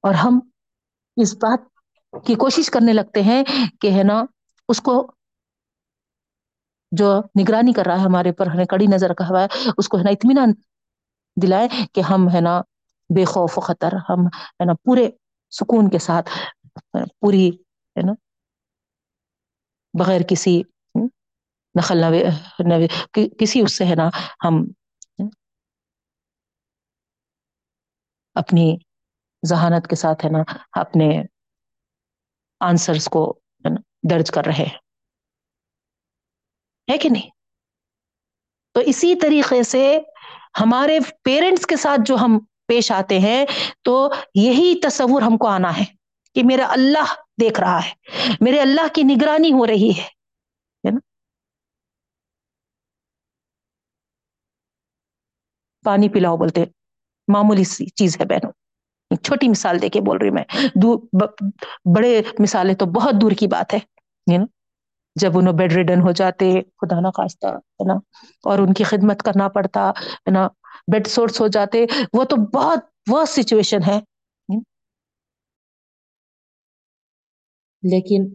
اور ہم اس بات کی کوشش کرنے لگتے ہیں کہ ہے نا، اس کو جو نگرانی کر رہا ہے ہمارے پر، ہمیں کڑی نظر رکھا ہوا ہے، اس کو ہے نا اطمینان دلائے کہ ہم ہے نا بے خوف و خطر، ہم ہے نا پورے سکون کے ساتھ پوری ہے نا، بغیر کسی نخل نو کسی اس سے ہے نا ہم اپنی ذہانت کے ساتھ ہے نا، اپنے آنسرس کو درج کر رہے ہے کہ نہیں؟ تو اسی طریقے سے ہمارے پیرنٹس کے ساتھ جو ہم پیش آتے ہیں، تو یہی تصور ہم کو آنا ہے کہ میرا اللہ دیکھ رہا ہے، میرے اللہ کی نگرانی ہو رہی ہے نا؟ پانی پلاؤ بولتے، معمولی سی چیز ہے بہنوں۔ چھوٹی مثال دے کے بول رہی میں۔ بڑے مثالیں تو بہت دور کی بات ہے جب انوں بیڈ ریڈن ہو جاتے، خدا نا خواستہ، ہے نا؟ اور ان کی خدمت کرنا پڑتا، ہے نا؟ بیڈ سورس ہو جاتے، وہ تو بہت وہ سچویشن ہے لیکن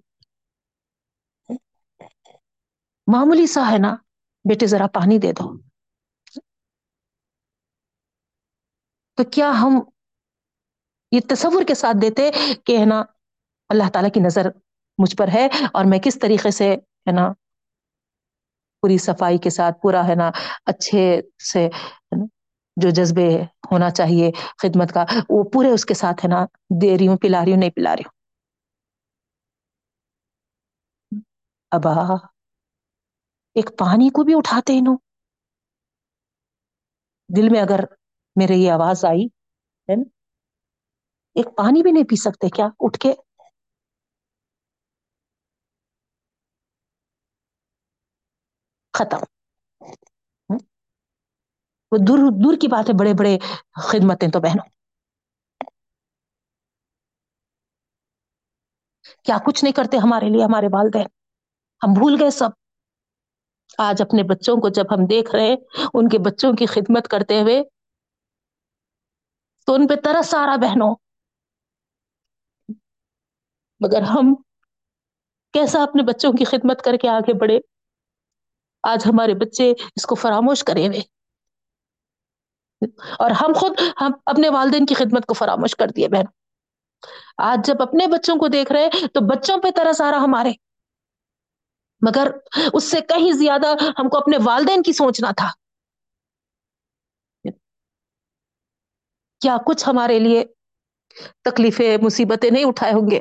معمولی سا ہے نا، بیٹے ذرا پانی دے دو۔ تو کیا ہم یہ تصور کے ساتھ دیتے کہ ہے نا اللہ تعالی کی نظر مجھ پر ہے اور میں کس طریقے سے ہے نا پوری صفائی کے ساتھ، پورا ہے نا اچھے سے جو جذبے ہونا چاہیے خدمت کا، وہ پورے اس کے ساتھ ہے نا دے رہی ہوں، پلا رہی ہوں، نہیں پلا رہی ہوں۔ ابا ایک پانی کو بھی اٹھاتے ہیں دل میں اگر میرے یہ آواز آئی، ہے نا ایک پانی بھی نہیں پی سکتے، کیا؟ اٹھ کے۔ ختم۔ وہ دور دور کی بات ہے بڑے بڑے خدمتیں تو بہنوں۔ کیا کچھ نہیں کرتے ہمارے لیے، ہمارے والدین۔ ہم بھول گئے سب۔ آج اپنے بچوں کو جب ہم دیکھ رہے ان کے بچوں کی خدمت کرتے ہوئے، تو ان پہ ترس آ رہا بہنوں۔ مگر ہم کیسا اپنے بچوں کی خدمت کر کے آگے بڑھے؟ آج ہمارے بچے اس کو فراموش کرے ہوئے اور ہم خود ہم اپنے والدین کی خدمت کو فراموش کر دیا بہن۔ آج جب اپنے بچوں کو دیکھ رہے تو بچوں پہ طرح سارا ہمارے مگر اس سے کہیں زیادہ ہم کو اپنے والدین کی سوچنا تھا۔ کیا کچھ ہمارے لیے تکلیفیں، مصیبتیں نہیں اٹھائے ہوں گے؟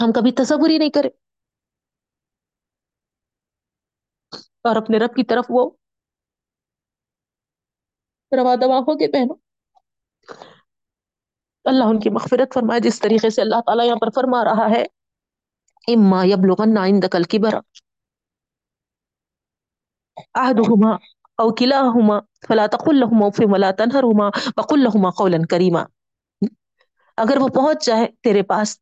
ہم کبھی تصور ہی نہیں کرے اور اپنے رب کی طرف وہ روا دوا ہو گے پہنو اللہ ان کی مغفرت فرمائے، جس طریقے سے اللہ تعالی یہاں پر فرما رہا ہے۔ اما یبلغن عندك الكبر احدهما او كلاهما فلا تقل لهما اف ولا تنهرهما وقل لهما قولا كريما۔ اگر وہ پہنچ جائے تیرے پاس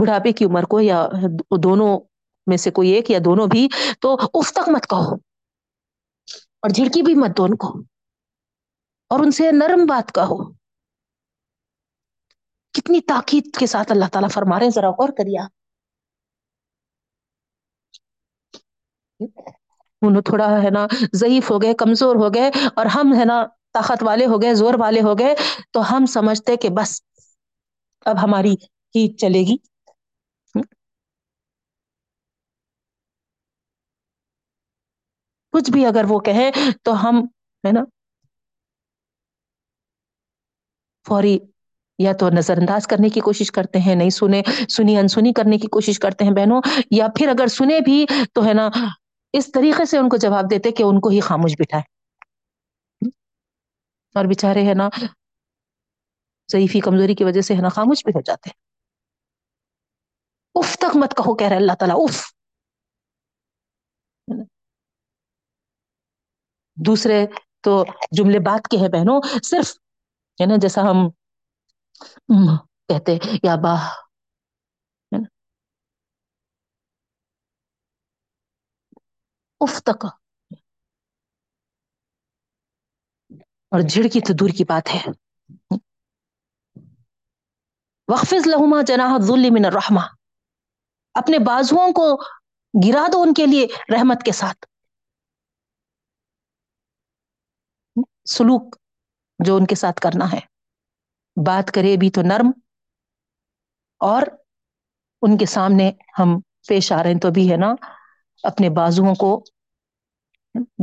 بڑھاپے کی عمر کو یا دونوں میں سے کوئی ایک یا دونوں بھی، تو اس تک مت کہو۔ اور جھڑکی بھی مت دو ان کو اور ان سے نرم بات کہو۔ کتنی تاکید کے ساتھ اللہ تعالیٰ فرما رہے ہیں، ذرا غور کریا انوں تھوڑا ہے نا ضعیف ہو گئے، کمزور ہو گئے، اور ہم ہے نا طاقت والے ہو گئے، زور والے ہو گئے، تو ہم سمجھتے کہ بس، اب ہماری ہی چلے گی۔ کچھ بھی اگر وہ کہیں تو ہم ہے نا فوری یا تو نظر انداز کرنے کی کوشش کرتے ہیں، نہیں سنے، سنی، انسنی کرنے کی کوشش کرتے ہیں بہنوں، یا پھر اگر سنے بھی تو ہے نا اس طریقے سے ان کو جواب دیتے کہ ان کو ہی خاموش بٹھائے۔ اور بچارے ہے نا ضعیفی، کمزوری کی وجہ سے ہے نا خاموش بھی ہو جاتے اف تک مت کہو، کہہ رہے اللہ تعالی اف دوسرے تو جملے بات کے ہے بہنوں، صرف، ہے نا، جیسا ہم کہتے، یا با اف تک اور جھڑکی تو دور کی بات ہے۔ وقف لہما جناح ذل من الرحما اپنے بازوؤں کو گرا دو ان کے لیے رحمت کے ساتھ۔ سلوک جو ان کے ساتھ کرنا ہے۔ بات کرے بھی تو نرم اور ان کے سامنے ہم پیش آ رہے ہیں تو بھی ہے نا، اپنے بازوؤں کو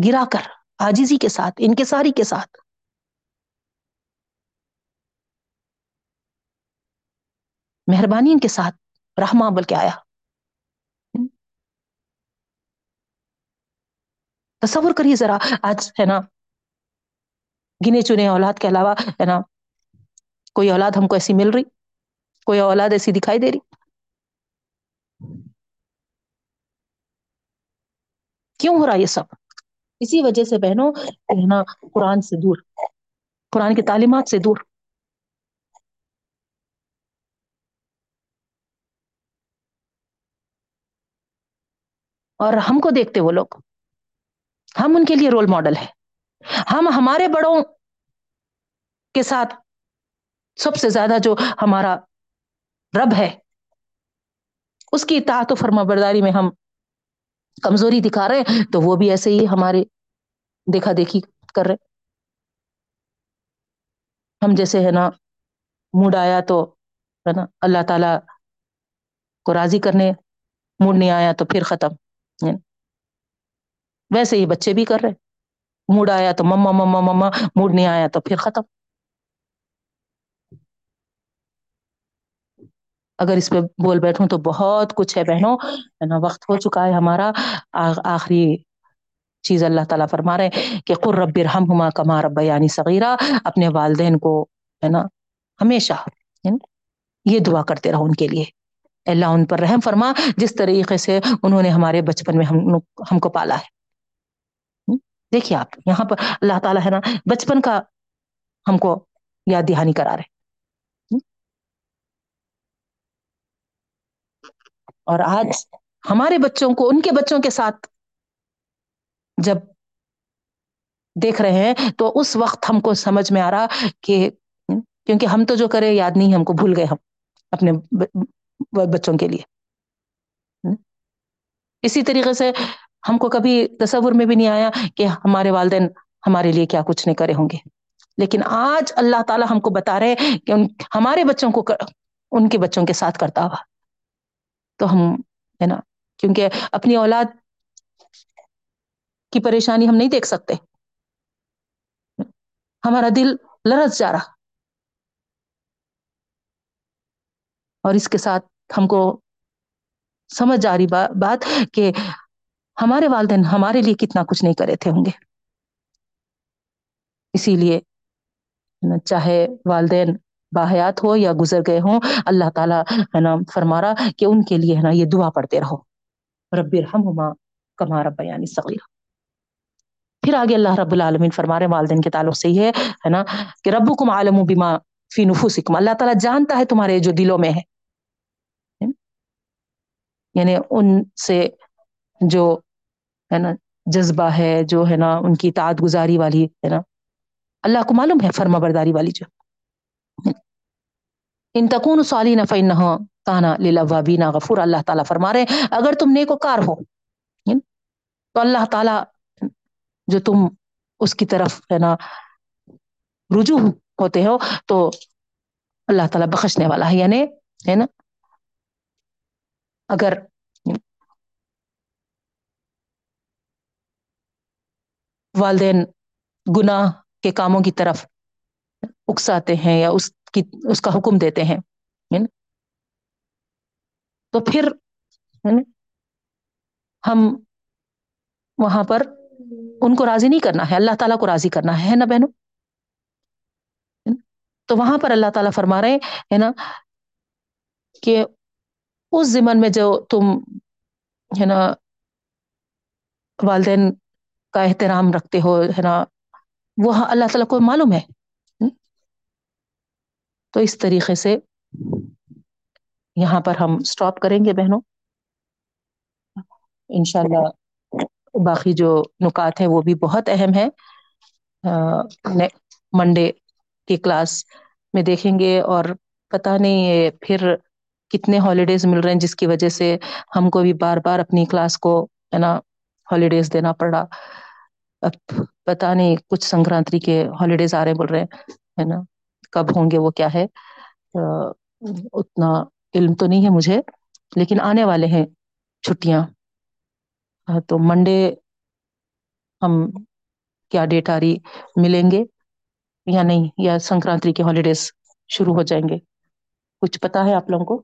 گرا کر آجزی کے ساتھ ان کے ساری کے ساتھ۔ مہربانی ان کے ساتھ رحما بل کے آیا۔ تصور کریے ذرا، آج ہے نا گنے چنے اولاد کے علاوہ، ہے نا؟ کوئی اولاد ہم کو ایسی مل رہی؟ کوئی اولاد ایسی دکھائی دے رہی؟ کیوں ہو رہا یہ سب؟ اسی وجہ سے بہنوں کہنا قرآن سے دور، قرآن کی تعلیمات سے دور۔ اور ہم کو دیکھتے وہ لوگ۔ ہم ان کے لیے رول ماڈل ہے ہم ہمارے بڑوں کے ساتھ سب سے زیادہ جو ہمارا رب ہے، اس کی اطاعت و فرما برداری میں ہم کمزوری دکھا رہے ہیں، تو وہ بھی ایسے ہی ہمارے دیکھا دیکھی کر رہے ہم جیسے ہے نا، موڈ آیا تو ہے نا، اللہ تعالی کو راضی کرنے، موڈ نہیں آیا تو پھر ختم یعنی ویسے ہی بچے بھی کر رہے موڈ آیا تو مما مما مما، موڈ نہیں آیا تو پھر ختم۔ اگر اس پہ بول بیٹھوں تو بہت کچھ ہے بہنوں۔ ہے نا وقت ہو چکا ہے ہمارا۔ آخری چیز اللہ تعالیٰ فرما رہے کہ قر رب ہم ہما کما رب یعنی صغیرہ۔ اپنے والدین کو، ہے نا، ہمیشہ یہ دعا کرتے رہو ان کے لیے۔ اللہ ان پر رحم فرما۔ جس طریقے سے انہوں نے ہمارے بچپن میں ہم ہم کو پالا ہے۔ دیکھیے آپ، یہاں پر اللہ تعالیٰ ہے نا، بچپن کا ہم کو یاد دہانی کرا رہے اور آج ہمارے بچوں کو، ان کے بچوں کے ساتھ جب دیکھ رہے ہیں، تو اس وقت ہم کو سمجھ میں آ رہا کہ کیونکہ ہم تو جو کرے یاد نہیں، ہم کو بھول گئے ہم اپنے بچوں کے لیے۔ اسی طریقے سے ہم کو کبھی تصور میں بھی نہیں آیا کہ ہمارے والدین ہمارے لیے کیا کچھ نہیں کرے ہوں گے۔ لیکن آج اللہ تعالی ہم کو بتا رہے کہ ہمارے بچوں کو ان کے بچوں کے ساتھ کرتا ہوا۔ تو ہم، ہے نا، کیونکہ اپنی اولاد کی پریشانی ہم نہیں دیکھ سکتے۔ ہمارا دل لرس جا رہا۔ اور اس کے ساتھ ہم کو سمجھ آ رہی بات کہ ہمارے والدین ہمارے لیے کتنا کچھ نہیں کرے تھے ہوں گے۔ اسی لیے چاہے والدین باحیات ہو یا گزر گئے ہوں، اللہ تعالی ہے نا فرما رہا کہ ان کے لیے ہے نا یہ دعا پڑھتے رہو۔ رب ہما کما رب یعنی صغیر پھر آگے اللہ رب العالمین فرمارے والدین کے تعلق سے یہ ہے نا کہ رب کم عالم و بیما فی نفوسکم۔ اللہ تعالیٰ جانتا ہے تمہارے جو دلوں میں ہے۔ یعنی ان سے جو ہے نا، جذبہ ہے، جو ہے نا ان کی تعت گزاری والی ہے نا۔ اللہ کو معلوم ہے فرما برداری والی جو۔ انتقون سالی نف نہ کانا لبینہ غفور، اللہ تعالیٰ فرما رہے اگر تم نیک وکار ہو تو اللہ تعالی جو تم اس کی طرف ہے نا رجوع ہوتے ہو، تو اللہ تعالیٰ بخشنے والا ہے یعنی ہے نا۔ اگر والدین گناہ کے کاموں کی طرف اکساتے ہیں یا اس کی، اس کا حکم دیتے ہیں تو پھر ہم وہاں پر ان کو راضی نہیں کرنا ہے، اللہ تعالی کو راضی کرنا ہے نا بہنوں؟ تو وہاں پر اللہ تعالی فرما رہے ہے نا؟ کہ اس زمن میں جو تم، ہے نا، والدین کا احترام رکھتے ہو، ہے نا؟ وہ اللہ تعالی کو معلوم ہے۔ تو اس طریقے سے یہاں پر ہم اسٹاپ کریں گے بہنوں۔ انشاء اللہ باقی جو نکات ہے وہ بھی بہت اہم ہے منڈے کی کلاس میں دیکھیں گے اور پت نہیں پھر کتنے ہالیڈیز مل رہے ہیں جس کی وجہ سے ہم کو بھی بار بار اپنی کلاس کو، ہے نا ہالیڈیز دینا پڑا۔ اب پتا نہیں کچھ سنکرانتی کے ہالیڈیز آ رہے بول رہے ہے نا؟ کب ہوں گے، وہ کیا ہے؟ اتنا علم تو نہیں ہے مجھے، لیکن آنے والے ہیں چھٹیاں۔ تو منڈے ہم کیا ڈیٹ آ رہی، ملیں گے یا نہیں؟ یا سنکرانتی کے ہالیڈیز شروع ہو جائیں گے؟ کچھ پتا ہے آپ لوگوں کو؟